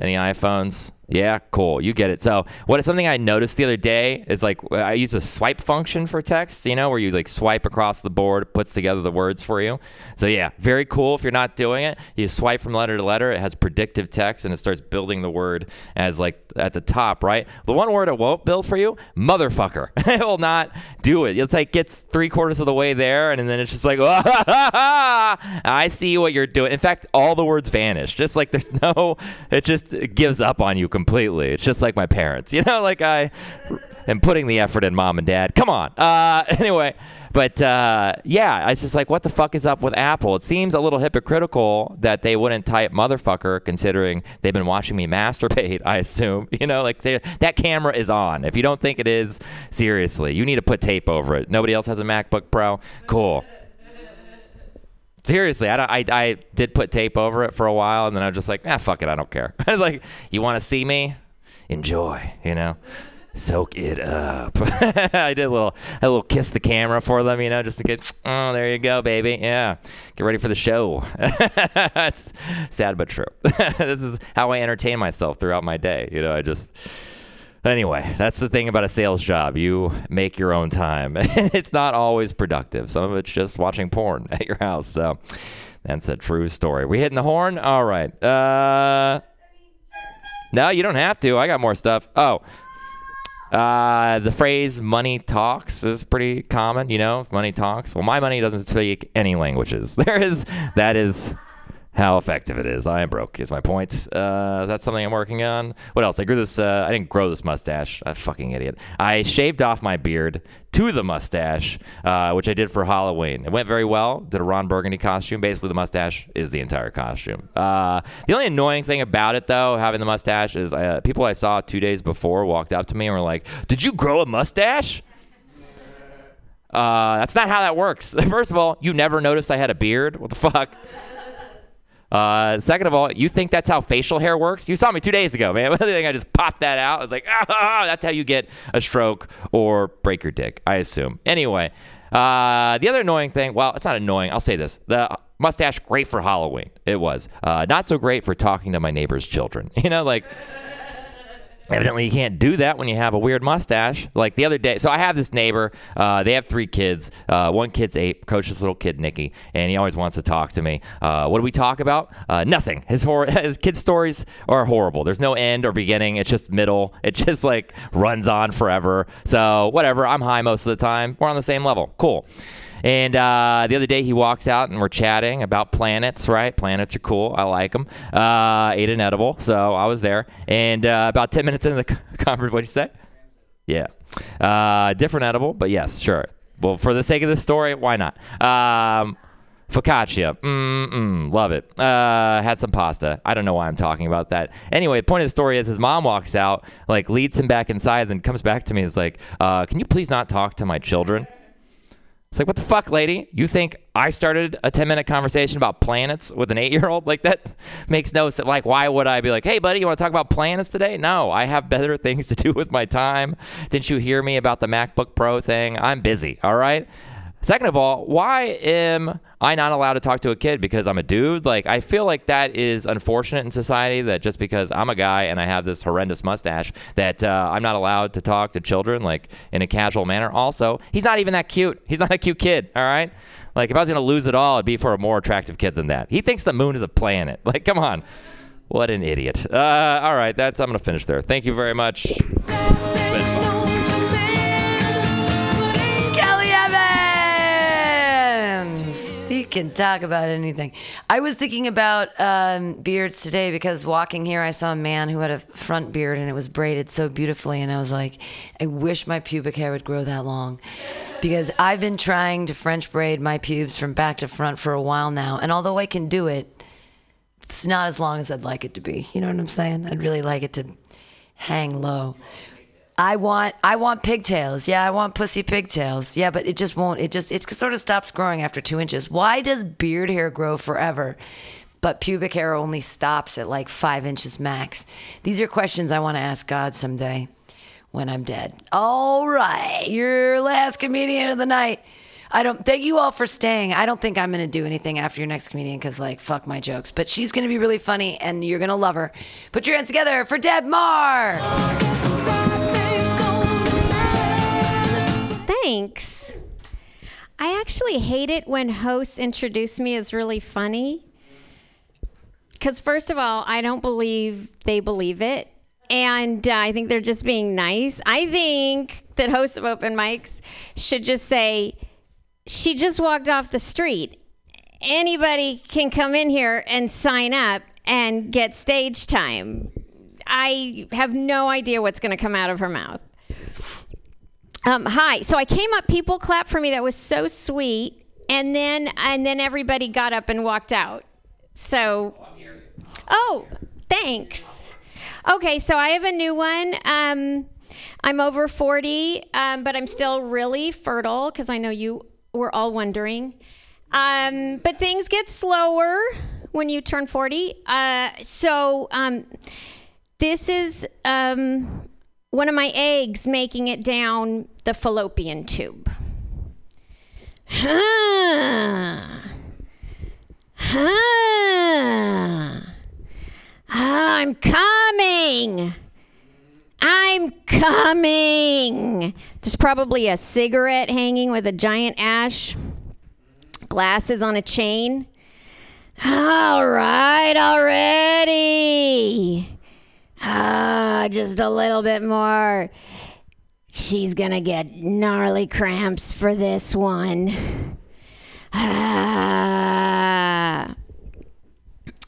Any iPhones? Yeah, cool. You get it. So, what is something I noticed the other day is like I use a swipe function for text, you know, where you like swipe across the board, puts together the words for you. So, yeah, very cool. If you're not doing it, you swipe from letter to letter. It has predictive text and it starts building the word as like at the top, right? The one word it won't build for you, motherfucker. it will not do it. It's like gets three quarters of the way there, and then it's just like, ah, I see what you're doing. In fact, all the words vanish. Just like there's no, it just gives up on you completely. It's just like my parents, you know, like I am putting the effort in, mom and dad. Come on. Uh, anyway. But uh, yeah, I just like, what the fuck is up with Apple? It seems a little hypocritical that they wouldn't type motherfucker, considering they've been watching me masturbate. I assume, you know, like they, that camera is on. If you don't think it is, seriously, you need to put tape over it. Nobody else has a MacBook Pro. Cool. Seriously, I, I, I did put tape over it for a while, and then I was just like, ah, fuck it, I don't care. I was like, you want to see me? Enjoy, you know? Soak it up. I did a little, a little kiss the camera for them, you know, just to get, oh, there you go, baby. Yeah, get ready for the show. it's sad but true. this is how I entertain myself throughout my day. You know, I just, Anyway, that's the thing about a sales job. You make your own time. it's not always productive. Some of it's just watching porn at your house. So that's a true story. We hitting the horn? All right. Uh, no, you don't have to. I got more stuff. Oh. Uh, the phrase money talks is pretty common, you know, money talks. Well, my money doesn't speak any languages. There is, that is how effective it is. I am broke, is my point. Uh, that's something I'm working on. What else? I grew this, uh, I didn't grow this mustache. A fucking idiot. I shaved off my beard to the mustache, uh, which I did for Halloween. It went very well. Did a Ron Burgundy costume. Basically, the mustache is the entire costume. Uh, the only annoying thing about it, though, having the mustache, is uh, people I saw two days before walked up to me and were like, Did you grow a mustache? Uh, that's not how that works. First of all, you never noticed I had a beard. What the fuck? Uh, second of all, you think that's how facial hair works? You saw me two days ago, man. I think I just popped that out. I was like, ah, that's how you get a stroke or break your dick, I assume. Anyway, uh, the other annoying thing, well, it's not annoying. I'll say this. The mustache, great for Halloween. It was. Uh, not so great for talking to my neighbor's children. You know, like. Evidently, you can't do that when you have a weird mustache. Like the other day, so I have this neighbor. Uh, they have three kids. Uh, one kid's eight. Coach this little kid, Nikki, and he always wants to talk to me. Uh, what do we talk about? Uh, nothing. His hor- his kid stories are horrible. There's no end or beginning. It's just middle. It just like runs on forever. So whatever. I'm high most of the time. We're on the same level. Cool. And uh, the other day he walks out and we're chatting about planets, right? Planets are cool. I like them. Uh, ate an edible, so I was there. And uh, about 10 minutes into the conference, what'd you say? Yeah. Uh, different edible, but yes, sure. Well, for the sake of the story, why not? Um, focaccia. Mm-mm, love it. Uh, had some pasta. I don't know why I'm talking about that. Anyway, the point of the story is his mom walks out, like leads him back inside, then comes back to me and is like, uh, can you please not talk to my children? It's like, what the fuck, lady? You think I started a 10 minute conversation about planets with an eight year old? Like, that makes no sense. Like, why would I be like, hey, buddy, you want to talk about planets today? No, I have better things to do with my time. Didn't you hear me about the MacBook Pro thing? I'm busy, all right? Second of all, why am I not allowed to talk to a kid because I'm a dude? Like, I feel like that is unfortunate in society that just because I'm a guy and I have this horrendous mustache, that uh, I'm not allowed to talk to children, like, in a casual manner. Also, he's not even that cute. He's not a cute kid, all right? Like, if I was going to lose it all, it'd be for a more attractive kid than that. He thinks the moon is a planet. Like, come on. What an idiot. Uh, all right, that's, I'm going to finish there. Thank you very much. Can talk about anything. I was thinking about um, beards today because walking here, I saw a man who had a front beard and it was braided so beautifully, and I was like, I wish my pubic hair would grow that long. Because I've been trying to French braid my pubes from back to front for a while now, and although I can do it, it's not as long as I'd like it to be. You know what I'm saying? I'd really like it to hang low. I want I want pigtails. Yeah, I want pussy pigtails. Yeah, but it just won't. It just it sort of stops growing after two inches. Why does beard hair grow forever, but pubic hair only stops at like five inches max? These are questions I want to ask God someday when I'm dead. All right, your last comedian of the night. I don't thank you all for staying. I don't think I'm going to do anything after your next comedian because, like, fuck my jokes. But she's going to be really funny and you're going to love her. Put your hands together for Deb Marr. Thanks. I actually hate it when hosts introduce me as really funny. Because, first of all, I don't believe they believe it. And uh, I think they're just being nice. I think that hosts of open mics should just say, she just walked off the street. Anybody can come in here and sign up and get stage time. I have no idea what's going to come out of her mouth. Um, hi. So I came up. People clapped for me. That was so sweet. And then and then everybody got up and walked out. So. Oh, thanks. Okay, so I have a new one. Um, I'm over 40, um, but I'm still really fertile because I know you were all wondering. Um, but things get slower when you turn 40. Uh, so um, this is um, one of my eggs making it down the fallopian tube. Huh. Huh. I'm coming. I'm coming. There's probably a cigarette hanging with a giant ash, glasses on a chain. All right, already. Ah, just a little bit more. She's gonna get gnarly cramps for this one. Ah.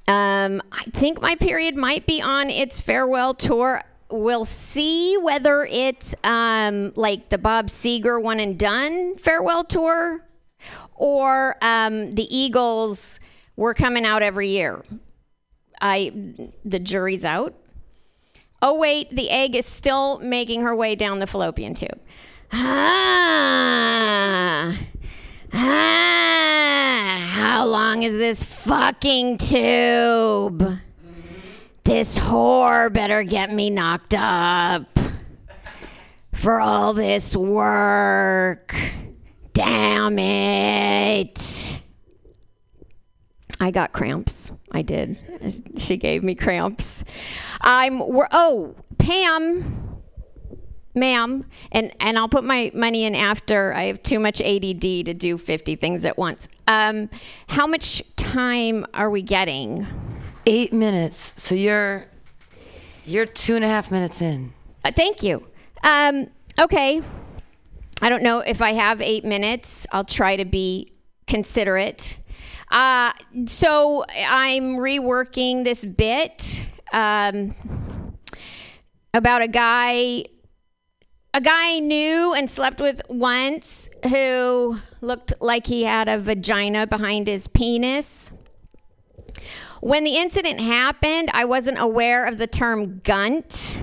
Um, I think my period might be on its farewell tour. We'll see whether it's um, like the Bob Seger one and done farewell tour or um, the Eagles. We're coming out every year. I the jury's out. Oh wait, the egg is still making her way down the fallopian tube. Ah. Ah, how long is this fucking tube? This whore better get me knocked up for all this work. Damn it. I got cramps. I did. She gave me cramps. I'm we're, oh, Pam ma'am and and i'll put my money in after. I have too much add to do 50 things at once. Um, how much time are we getting? Eight minutes. So you're you're two and a half minutes in. Uh, thank you. Um, okay. I don't know if i have eight minutes. I'll try to be considerate uh, so i'm reworking this bit um, about a guy a guy I knew and slept with once who looked like he had a vagina behind his penis. When the incident happened, I wasn't aware of the term gunt.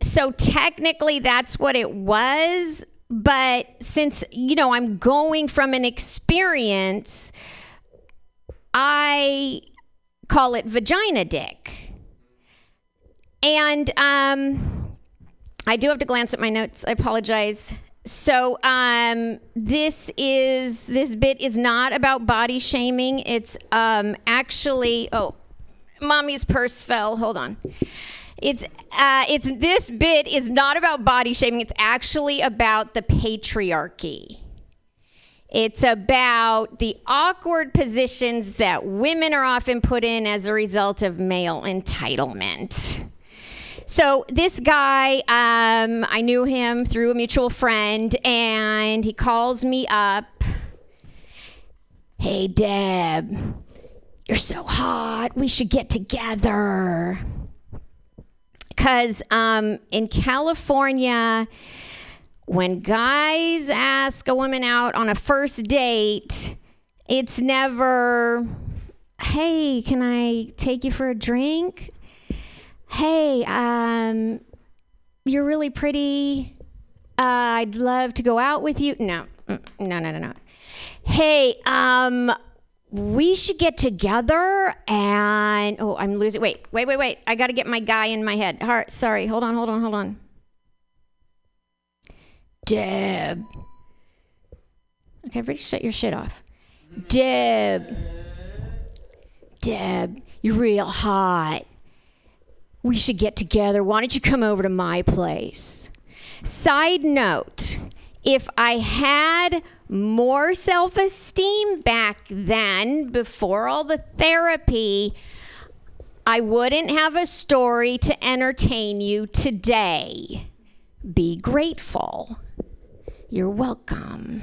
So technically, that's what it was. But since, you know, I'm going from an experience, I call it vagina dick. And, um, I do have to glance at my notes. I apologize. So um, this is this bit is not about body shaming. It's um, actually oh, mommy's purse fell. Hold on. It's uh, it's this bit is not about body shaming. It's actually about the patriarchy. It's about the awkward positions that women are often put in as a result of male entitlement. So this guy, um, I knew him through a mutual friend, and he calls me up. Hey, Deb, you're so hot. We should get together. Because um, in California, when guys ask a woman out on a first date, it's never, hey, can I take you for a drink? hey, um, you're really pretty. Uh, I'd love to go out with you. No, Mm, no, no, no, no. Hey, um, we should get together and oh, I'm losing. Wait, wait, wait, wait. I got to get my guy in my head. Heart, sorry. Hold on, hold on, hold on. Deb, Okay, everybody shut your shit off. Deb. Deb, you're real hot. We should get together. Why don't you come over to my place? Side note if I had more self esteem back then, before all the therapy, I wouldn't have a story to entertain you today. Be grateful. You're welcome.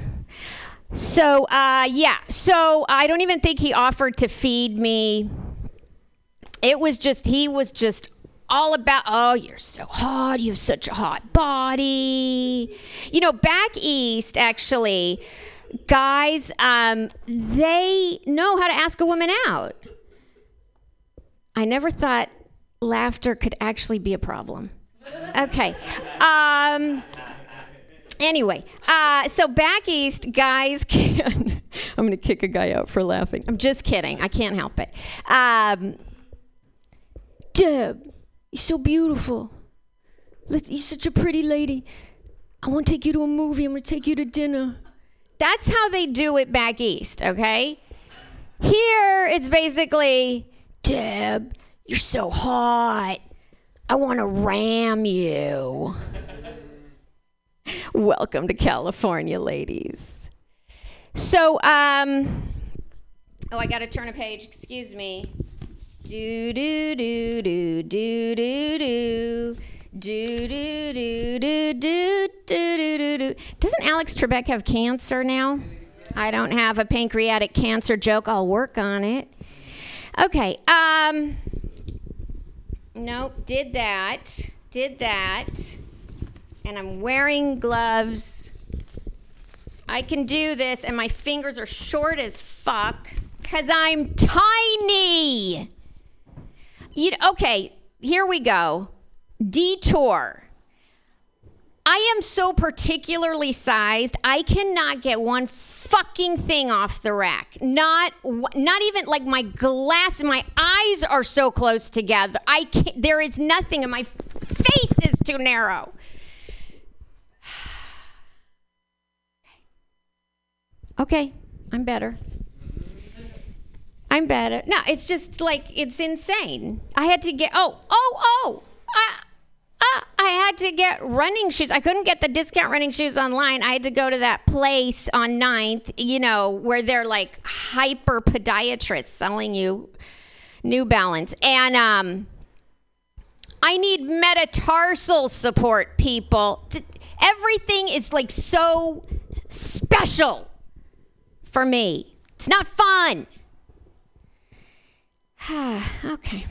So, uh, yeah. So I don't even think he offered to feed me. It was just, he was just all about, oh, you're so hot. You have such a hot body. You know, back east, actually, guys, um, they know how to ask a woman out. I never thought laughter could actually be a problem. Okay. Um, anyway, uh, so back east, guys can. I'm going to kick a guy out for laughing. I'm just kidding. I can't help it. Um, Deb, you're so beautiful. You're such a pretty lady. I want to take you to a movie. I'm going to take you to dinner. That's how they do it back east, okay? Here, it's basically, Deb, you're so hot. I want to ram you. Welcome to California, ladies. So, um, oh, I got to turn a page. Excuse me. Do do do do do do do. Do do do do do do do do. Doesn't Alex Trebek have cancer now? I don't have a pancreatic cancer joke. I'll work on it. Okay. Um. Nope. Did that. Did that. And I'm wearing gloves. I can do this, and my fingers are short as fuck because I'm tiny. You, okay, here we go. Detour. I am so particularly sized. I cannot get one fucking thing off the rack. Not not even like my glass my eyes are so close together. I can't, there is nothing and my face is too narrow. Okay, I'm better. I'm better. No, it's just like it's insane. I had to get oh oh oh. I, uh, I had to get running shoes. I couldn't get the discount running shoes online. I had to go to that place on 9th, you know, where they're like hyper podiatrists selling you New Balance. And um, I need metatarsal support, people. Th- Everything is like so special for me. It's not fun. okay.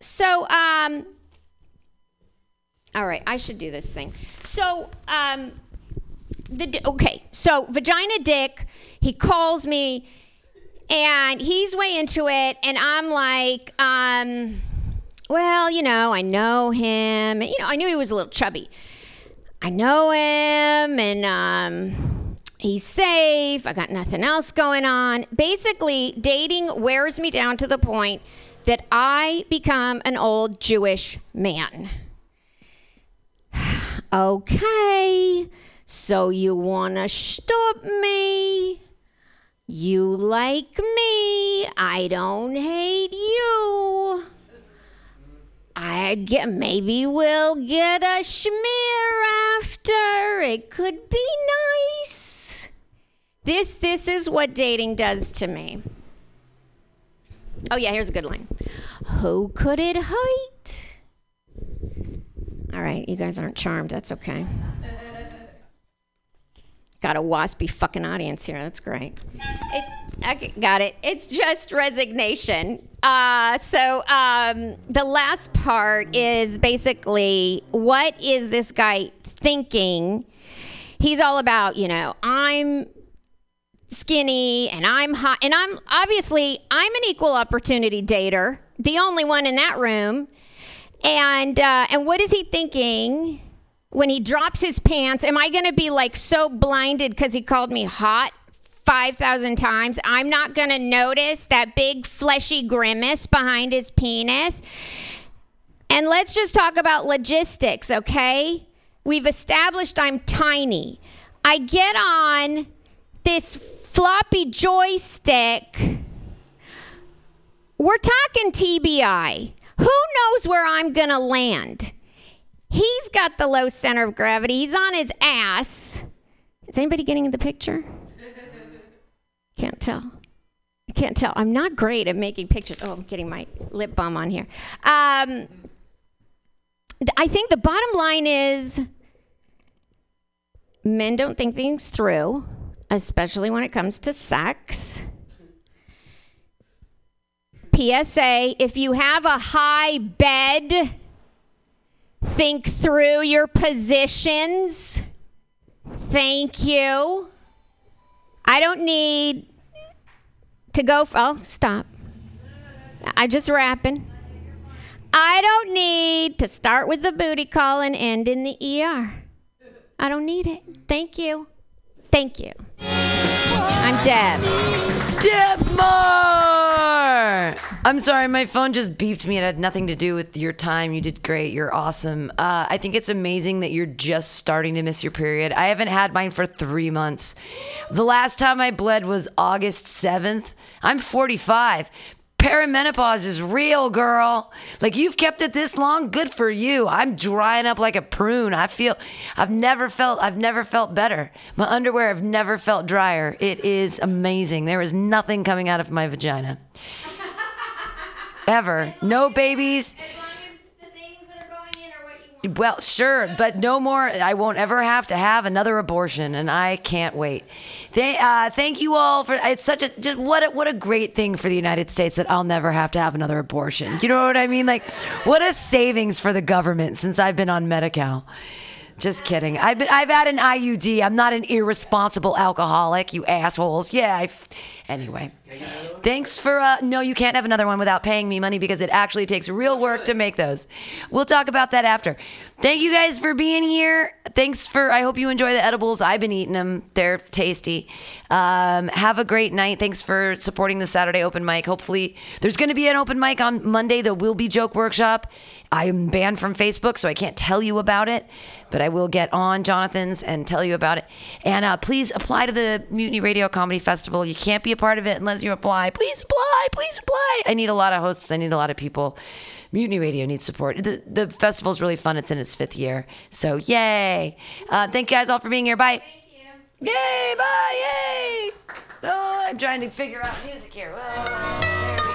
So, um, all right, I should do this thing. So, um, the okay, so vagina dick, he calls me, and he's way into it, and I'm like, um, well, you know, I know him. You know, I knew he was a little chubby. I know him, and um, he's safe. I got nothing else going on. Basically, dating wears me down to the point that I become an old Jewish man. okay, so you want to stop me? You like me. I don't hate you. I get maybe we'll get a schmear after. It could be nice. This this is what dating does to me. Oh yeah, here's a good line. Who could it hurt? All right, you guys aren't charmed. That's okay. Got a waspy fucking audience here. That's great. It, g- got it. It's just resignation. Uh, so um, the last part is basically what is this guy thinking? He's all about, you know, I'm skinny and I'm hot and I'm obviously I'm an equal opportunity dater, the only one in that room. And uh, and what is he thinking when he drops his pants? Am I going to be like so blinded because he called me hot five thousand times? I'm not going to notice that big fleshy grimace behind his penis. And let's just talk about logistics, okay? We've established I'm tiny. I get on this floppy joystick. We're talking TBI. Who knows where I'm going to land? He's got the low center of gravity. He's on his ass. Is anybody getting the picture? Can't tell. I can't tell. I'm not great at making pictures. Oh, I'm getting my lip balm on here. Um, I think the bottom line is men don't think things through, especially when it comes to sex. PSA if you have a high bed, think through your positions. Thank you. I don't need to go. F- oh, stop. I just rapping. I don't need to start with the booty call and end in the ER. I don't need it. Thank you. Thank you. I'm Deb. Deb Moore! I'm sorry, my phone just beeped me. It had nothing to do with your time. You did great. You're awesome. Uh, I think it's amazing that you're just starting to miss your period. I haven't had mine for three months. The last time I bled was August 7th. I'm 45. Perimenopause is real, girl. Like you've kept it this long, good for you. I'm drying up like a prune. I feel I've never felt I've never felt better. My underwear have never felt drier. It is amazing. There is nothing coming out of my vagina. Ever. No babies. Well, sure, but no more. I won't ever have to have another abortion, and I can't wait. They, uh, thank you all for. It's such a just, what a, what a great thing for the United States that I'll never have to have another abortion. You know what I mean? Like, what a savings for the government since I've been on Medi-Cal. Just kidding. I've been, I've had an IUD. I'm not an irresponsible alcoholic. You assholes. Yeah. I've, anyway, thanks for. Uh, no, you can't have another one without paying me money because it actually takes real work to make those. We'll talk about that after. Thank you guys for being here. Thanks for. I hope you enjoy the edibles. I've been eating them. They're tasty. Um, have a great night. Thanks for supporting the Saturday open mic. Hopefully, there's going to be an open mic on Monday. There will be joke workshop. I'm banned from Facebook, so I can't tell you about it, but I will get on Jonathan's and tell you about it. And uh, please apply to the Mutiny Radio Comedy Festival. You can't be a part of it unless you apply. Please apply. Please apply. I need a lot of hosts. I need a lot of people. Mutiny Radio needs support. The, the festival is really fun. It's in its fifth year. So, yay. Uh, thank you guys all for being here. Bye. Yay, bye, yay. Oh, I'm trying to figure out music here. Whoa,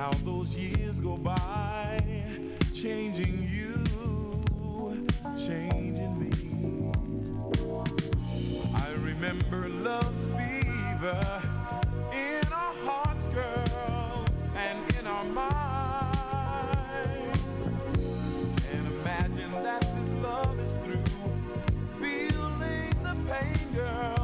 how those years go by, changing you, changing me. I remember love's fever in our hearts, girl, and in our minds. And imagine that this love is through, feeling the pain, girl,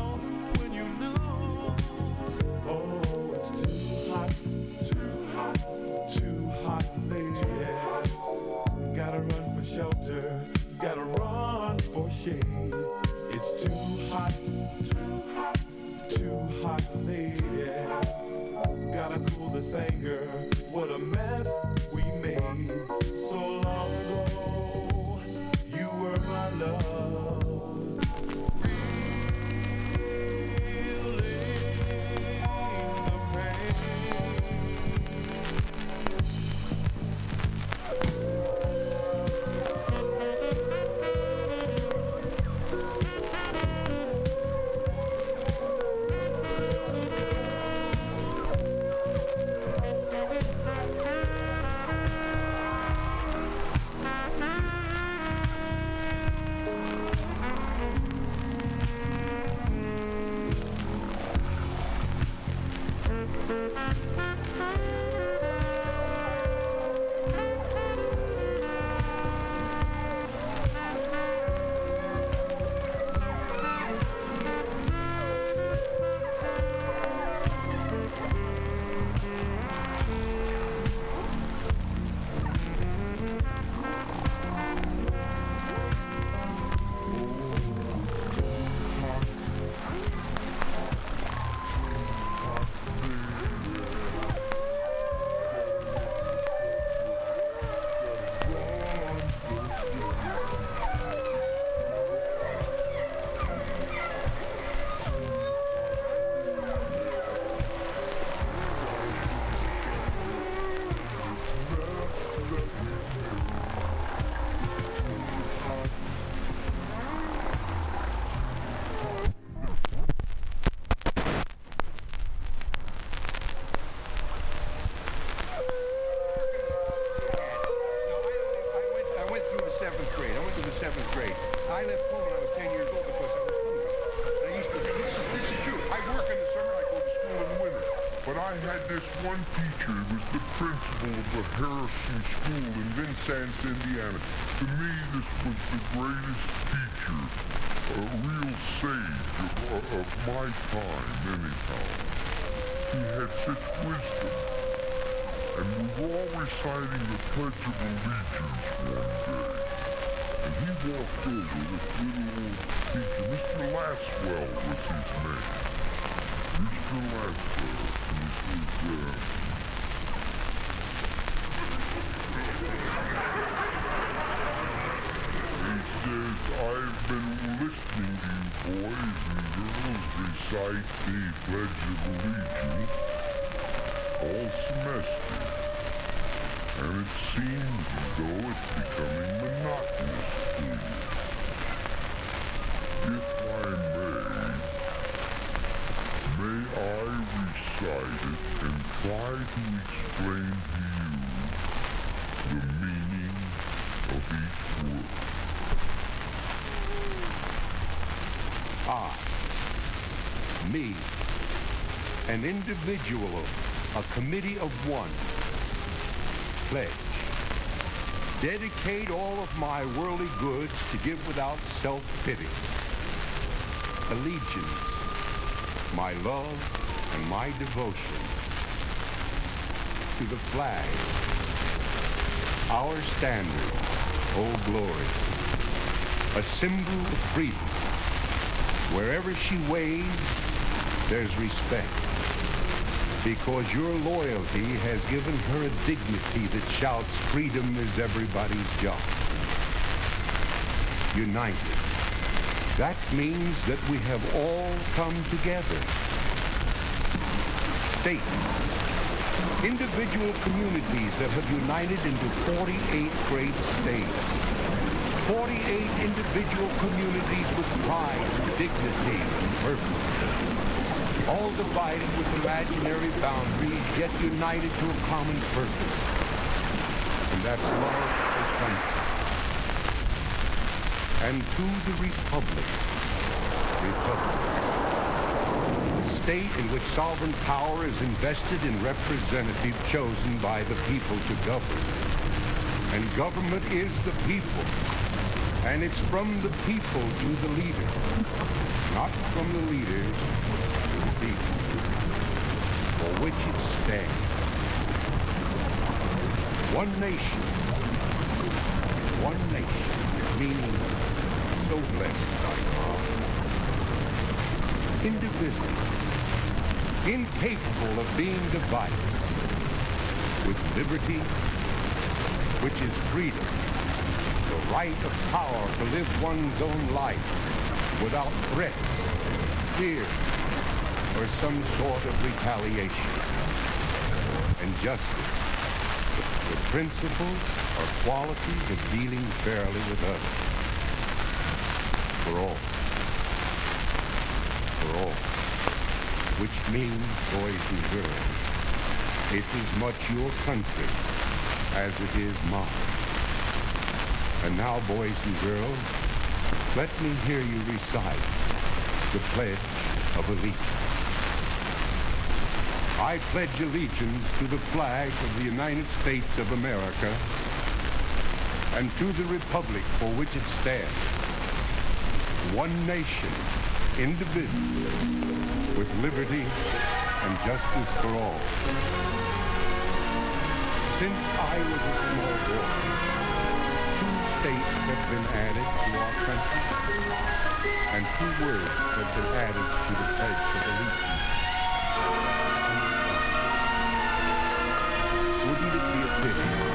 principal of the Harrison School in Vincennes, Indiana. To me, this was the greatest teacher, a real sage of, of my time, anyhow. He had such wisdom. And we were all reciting the Pledge of Allegiance one day. And he walked over, this little old teacher, Mr. Laswell was his name. Mr. Laswell. And he says, uh, it seems as though it's becoming monotonous to you. If I may, may I recite it and try to explain to you the meaning of each word. I, me, an individual, a committee of one, pledge. Dedicate all of my worldly goods to give without self-pity. Allegiance, my love and my devotion to the flag, our standard, oh glory, a symbol of freedom. Wherever she waves, there's respect. Because your loyalty has given her a dignity that shouts freedom is everybody's job. United. That means that we have all come together. States, individual communities that have united into 48 great states. 48 individual communities with pride dignity and purpose. All divided with imaginary boundaries, yet united to a common purpose. And that's love for country. And to the Republic. Republic. The state in which sovereign power is invested in representative chosen by the people to govern. And government is the people. And it's from the people to the leader. Not from the leaders which it stands. One nation. One nation. Meaning so blessed by God. Indivisible. Incapable of being divided. With liberty, which is freedom. The right of power to live one's own life without threats, fear, or some sort of retaliation. And justice, the principles or qualities of dealing fairly with others. For all. For all. Which means, boys and girls, it's as much your country as it is mine. And now, boys and girls, let me hear you recite the Pledge of Allegiance. I pledge allegiance to the flag of the United States of America and to the republic for which it stands, one nation, indivisible, with liberty and justice for all. Since I was a small boy, two states have been added to our country, and two words have been added to the Pledge of Allegiance. It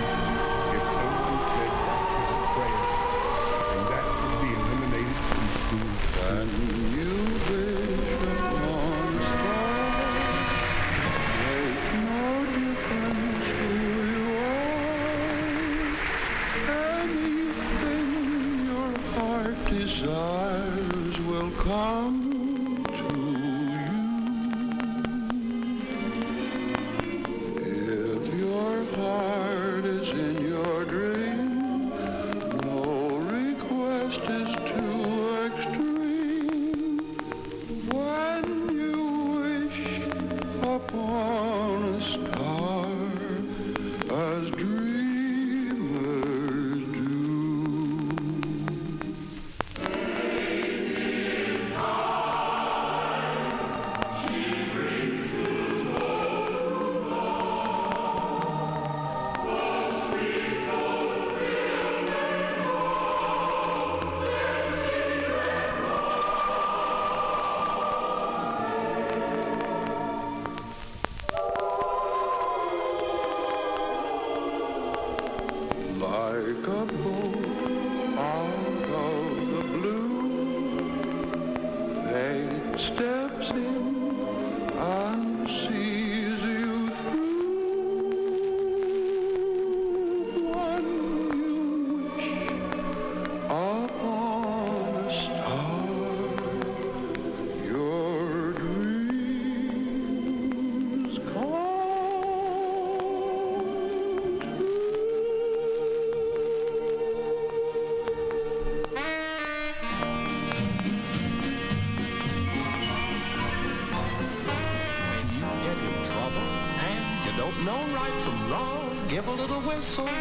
a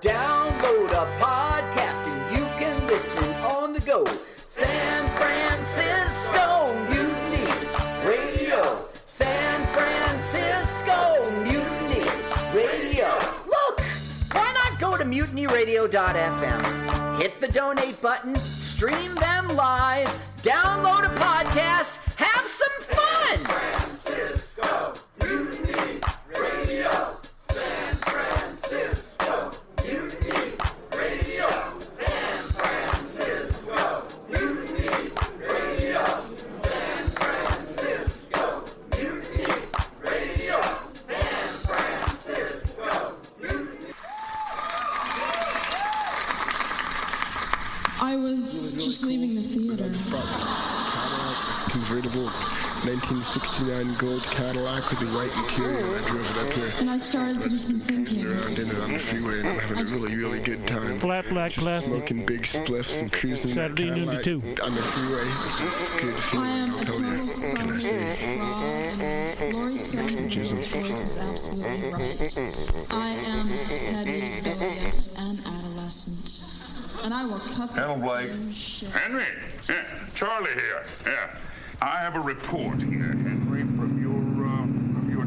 Download a podcast and you can listen on the go. San Francisco Mutiny Radio. San Francisco Mutiny Radio. Look, why not go to mutinyradio.fm? Hit the donate button, stream them live, download a podcast, have some fun. Cadillac with the white interior. I drove it up here. And I started to do some thinking. Around in it on the freeway and I'm having a really, really good time. Flat black Just plastic. Smoking big spliffs and cruising Saturday noon to Cadillac two. on the freeway. It's good I am a total What can I phony, fraud, and Laurie Stone's voice is absolutely right. I am petty, bilious, and adolescent. And I will cut the Hello, Blake. shit. Henry, yeah, Charlie here. Yeah, I have a report here, Henry, from your uh, from your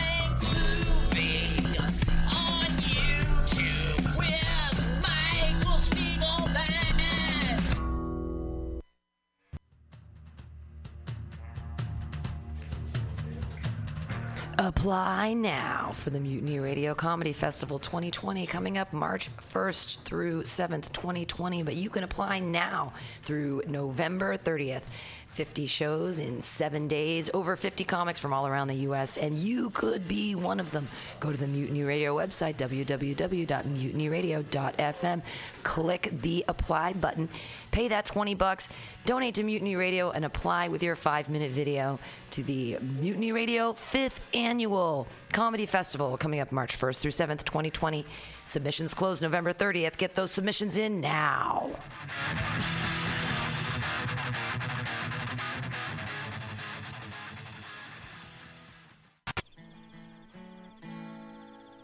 Apply now for the Mutiny Radio Comedy Festival 2020 coming up March 1st through 7th, 2020. But you can apply now through November 30th. 50 shows in seven days, over 50 comics from all around the U.S., and you could be one of them. Go to the Mutiny Radio website, www.mutinyradio.fm, click the apply button, pay that 20 bucks, donate to Mutiny Radio, and apply with your five minute video to the Mutiny Radio 5th Annual Comedy Festival coming up March 1st through 7th, 2020. Submissions close November 30th. Get those submissions in now.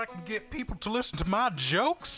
I can get people to listen to my jokes?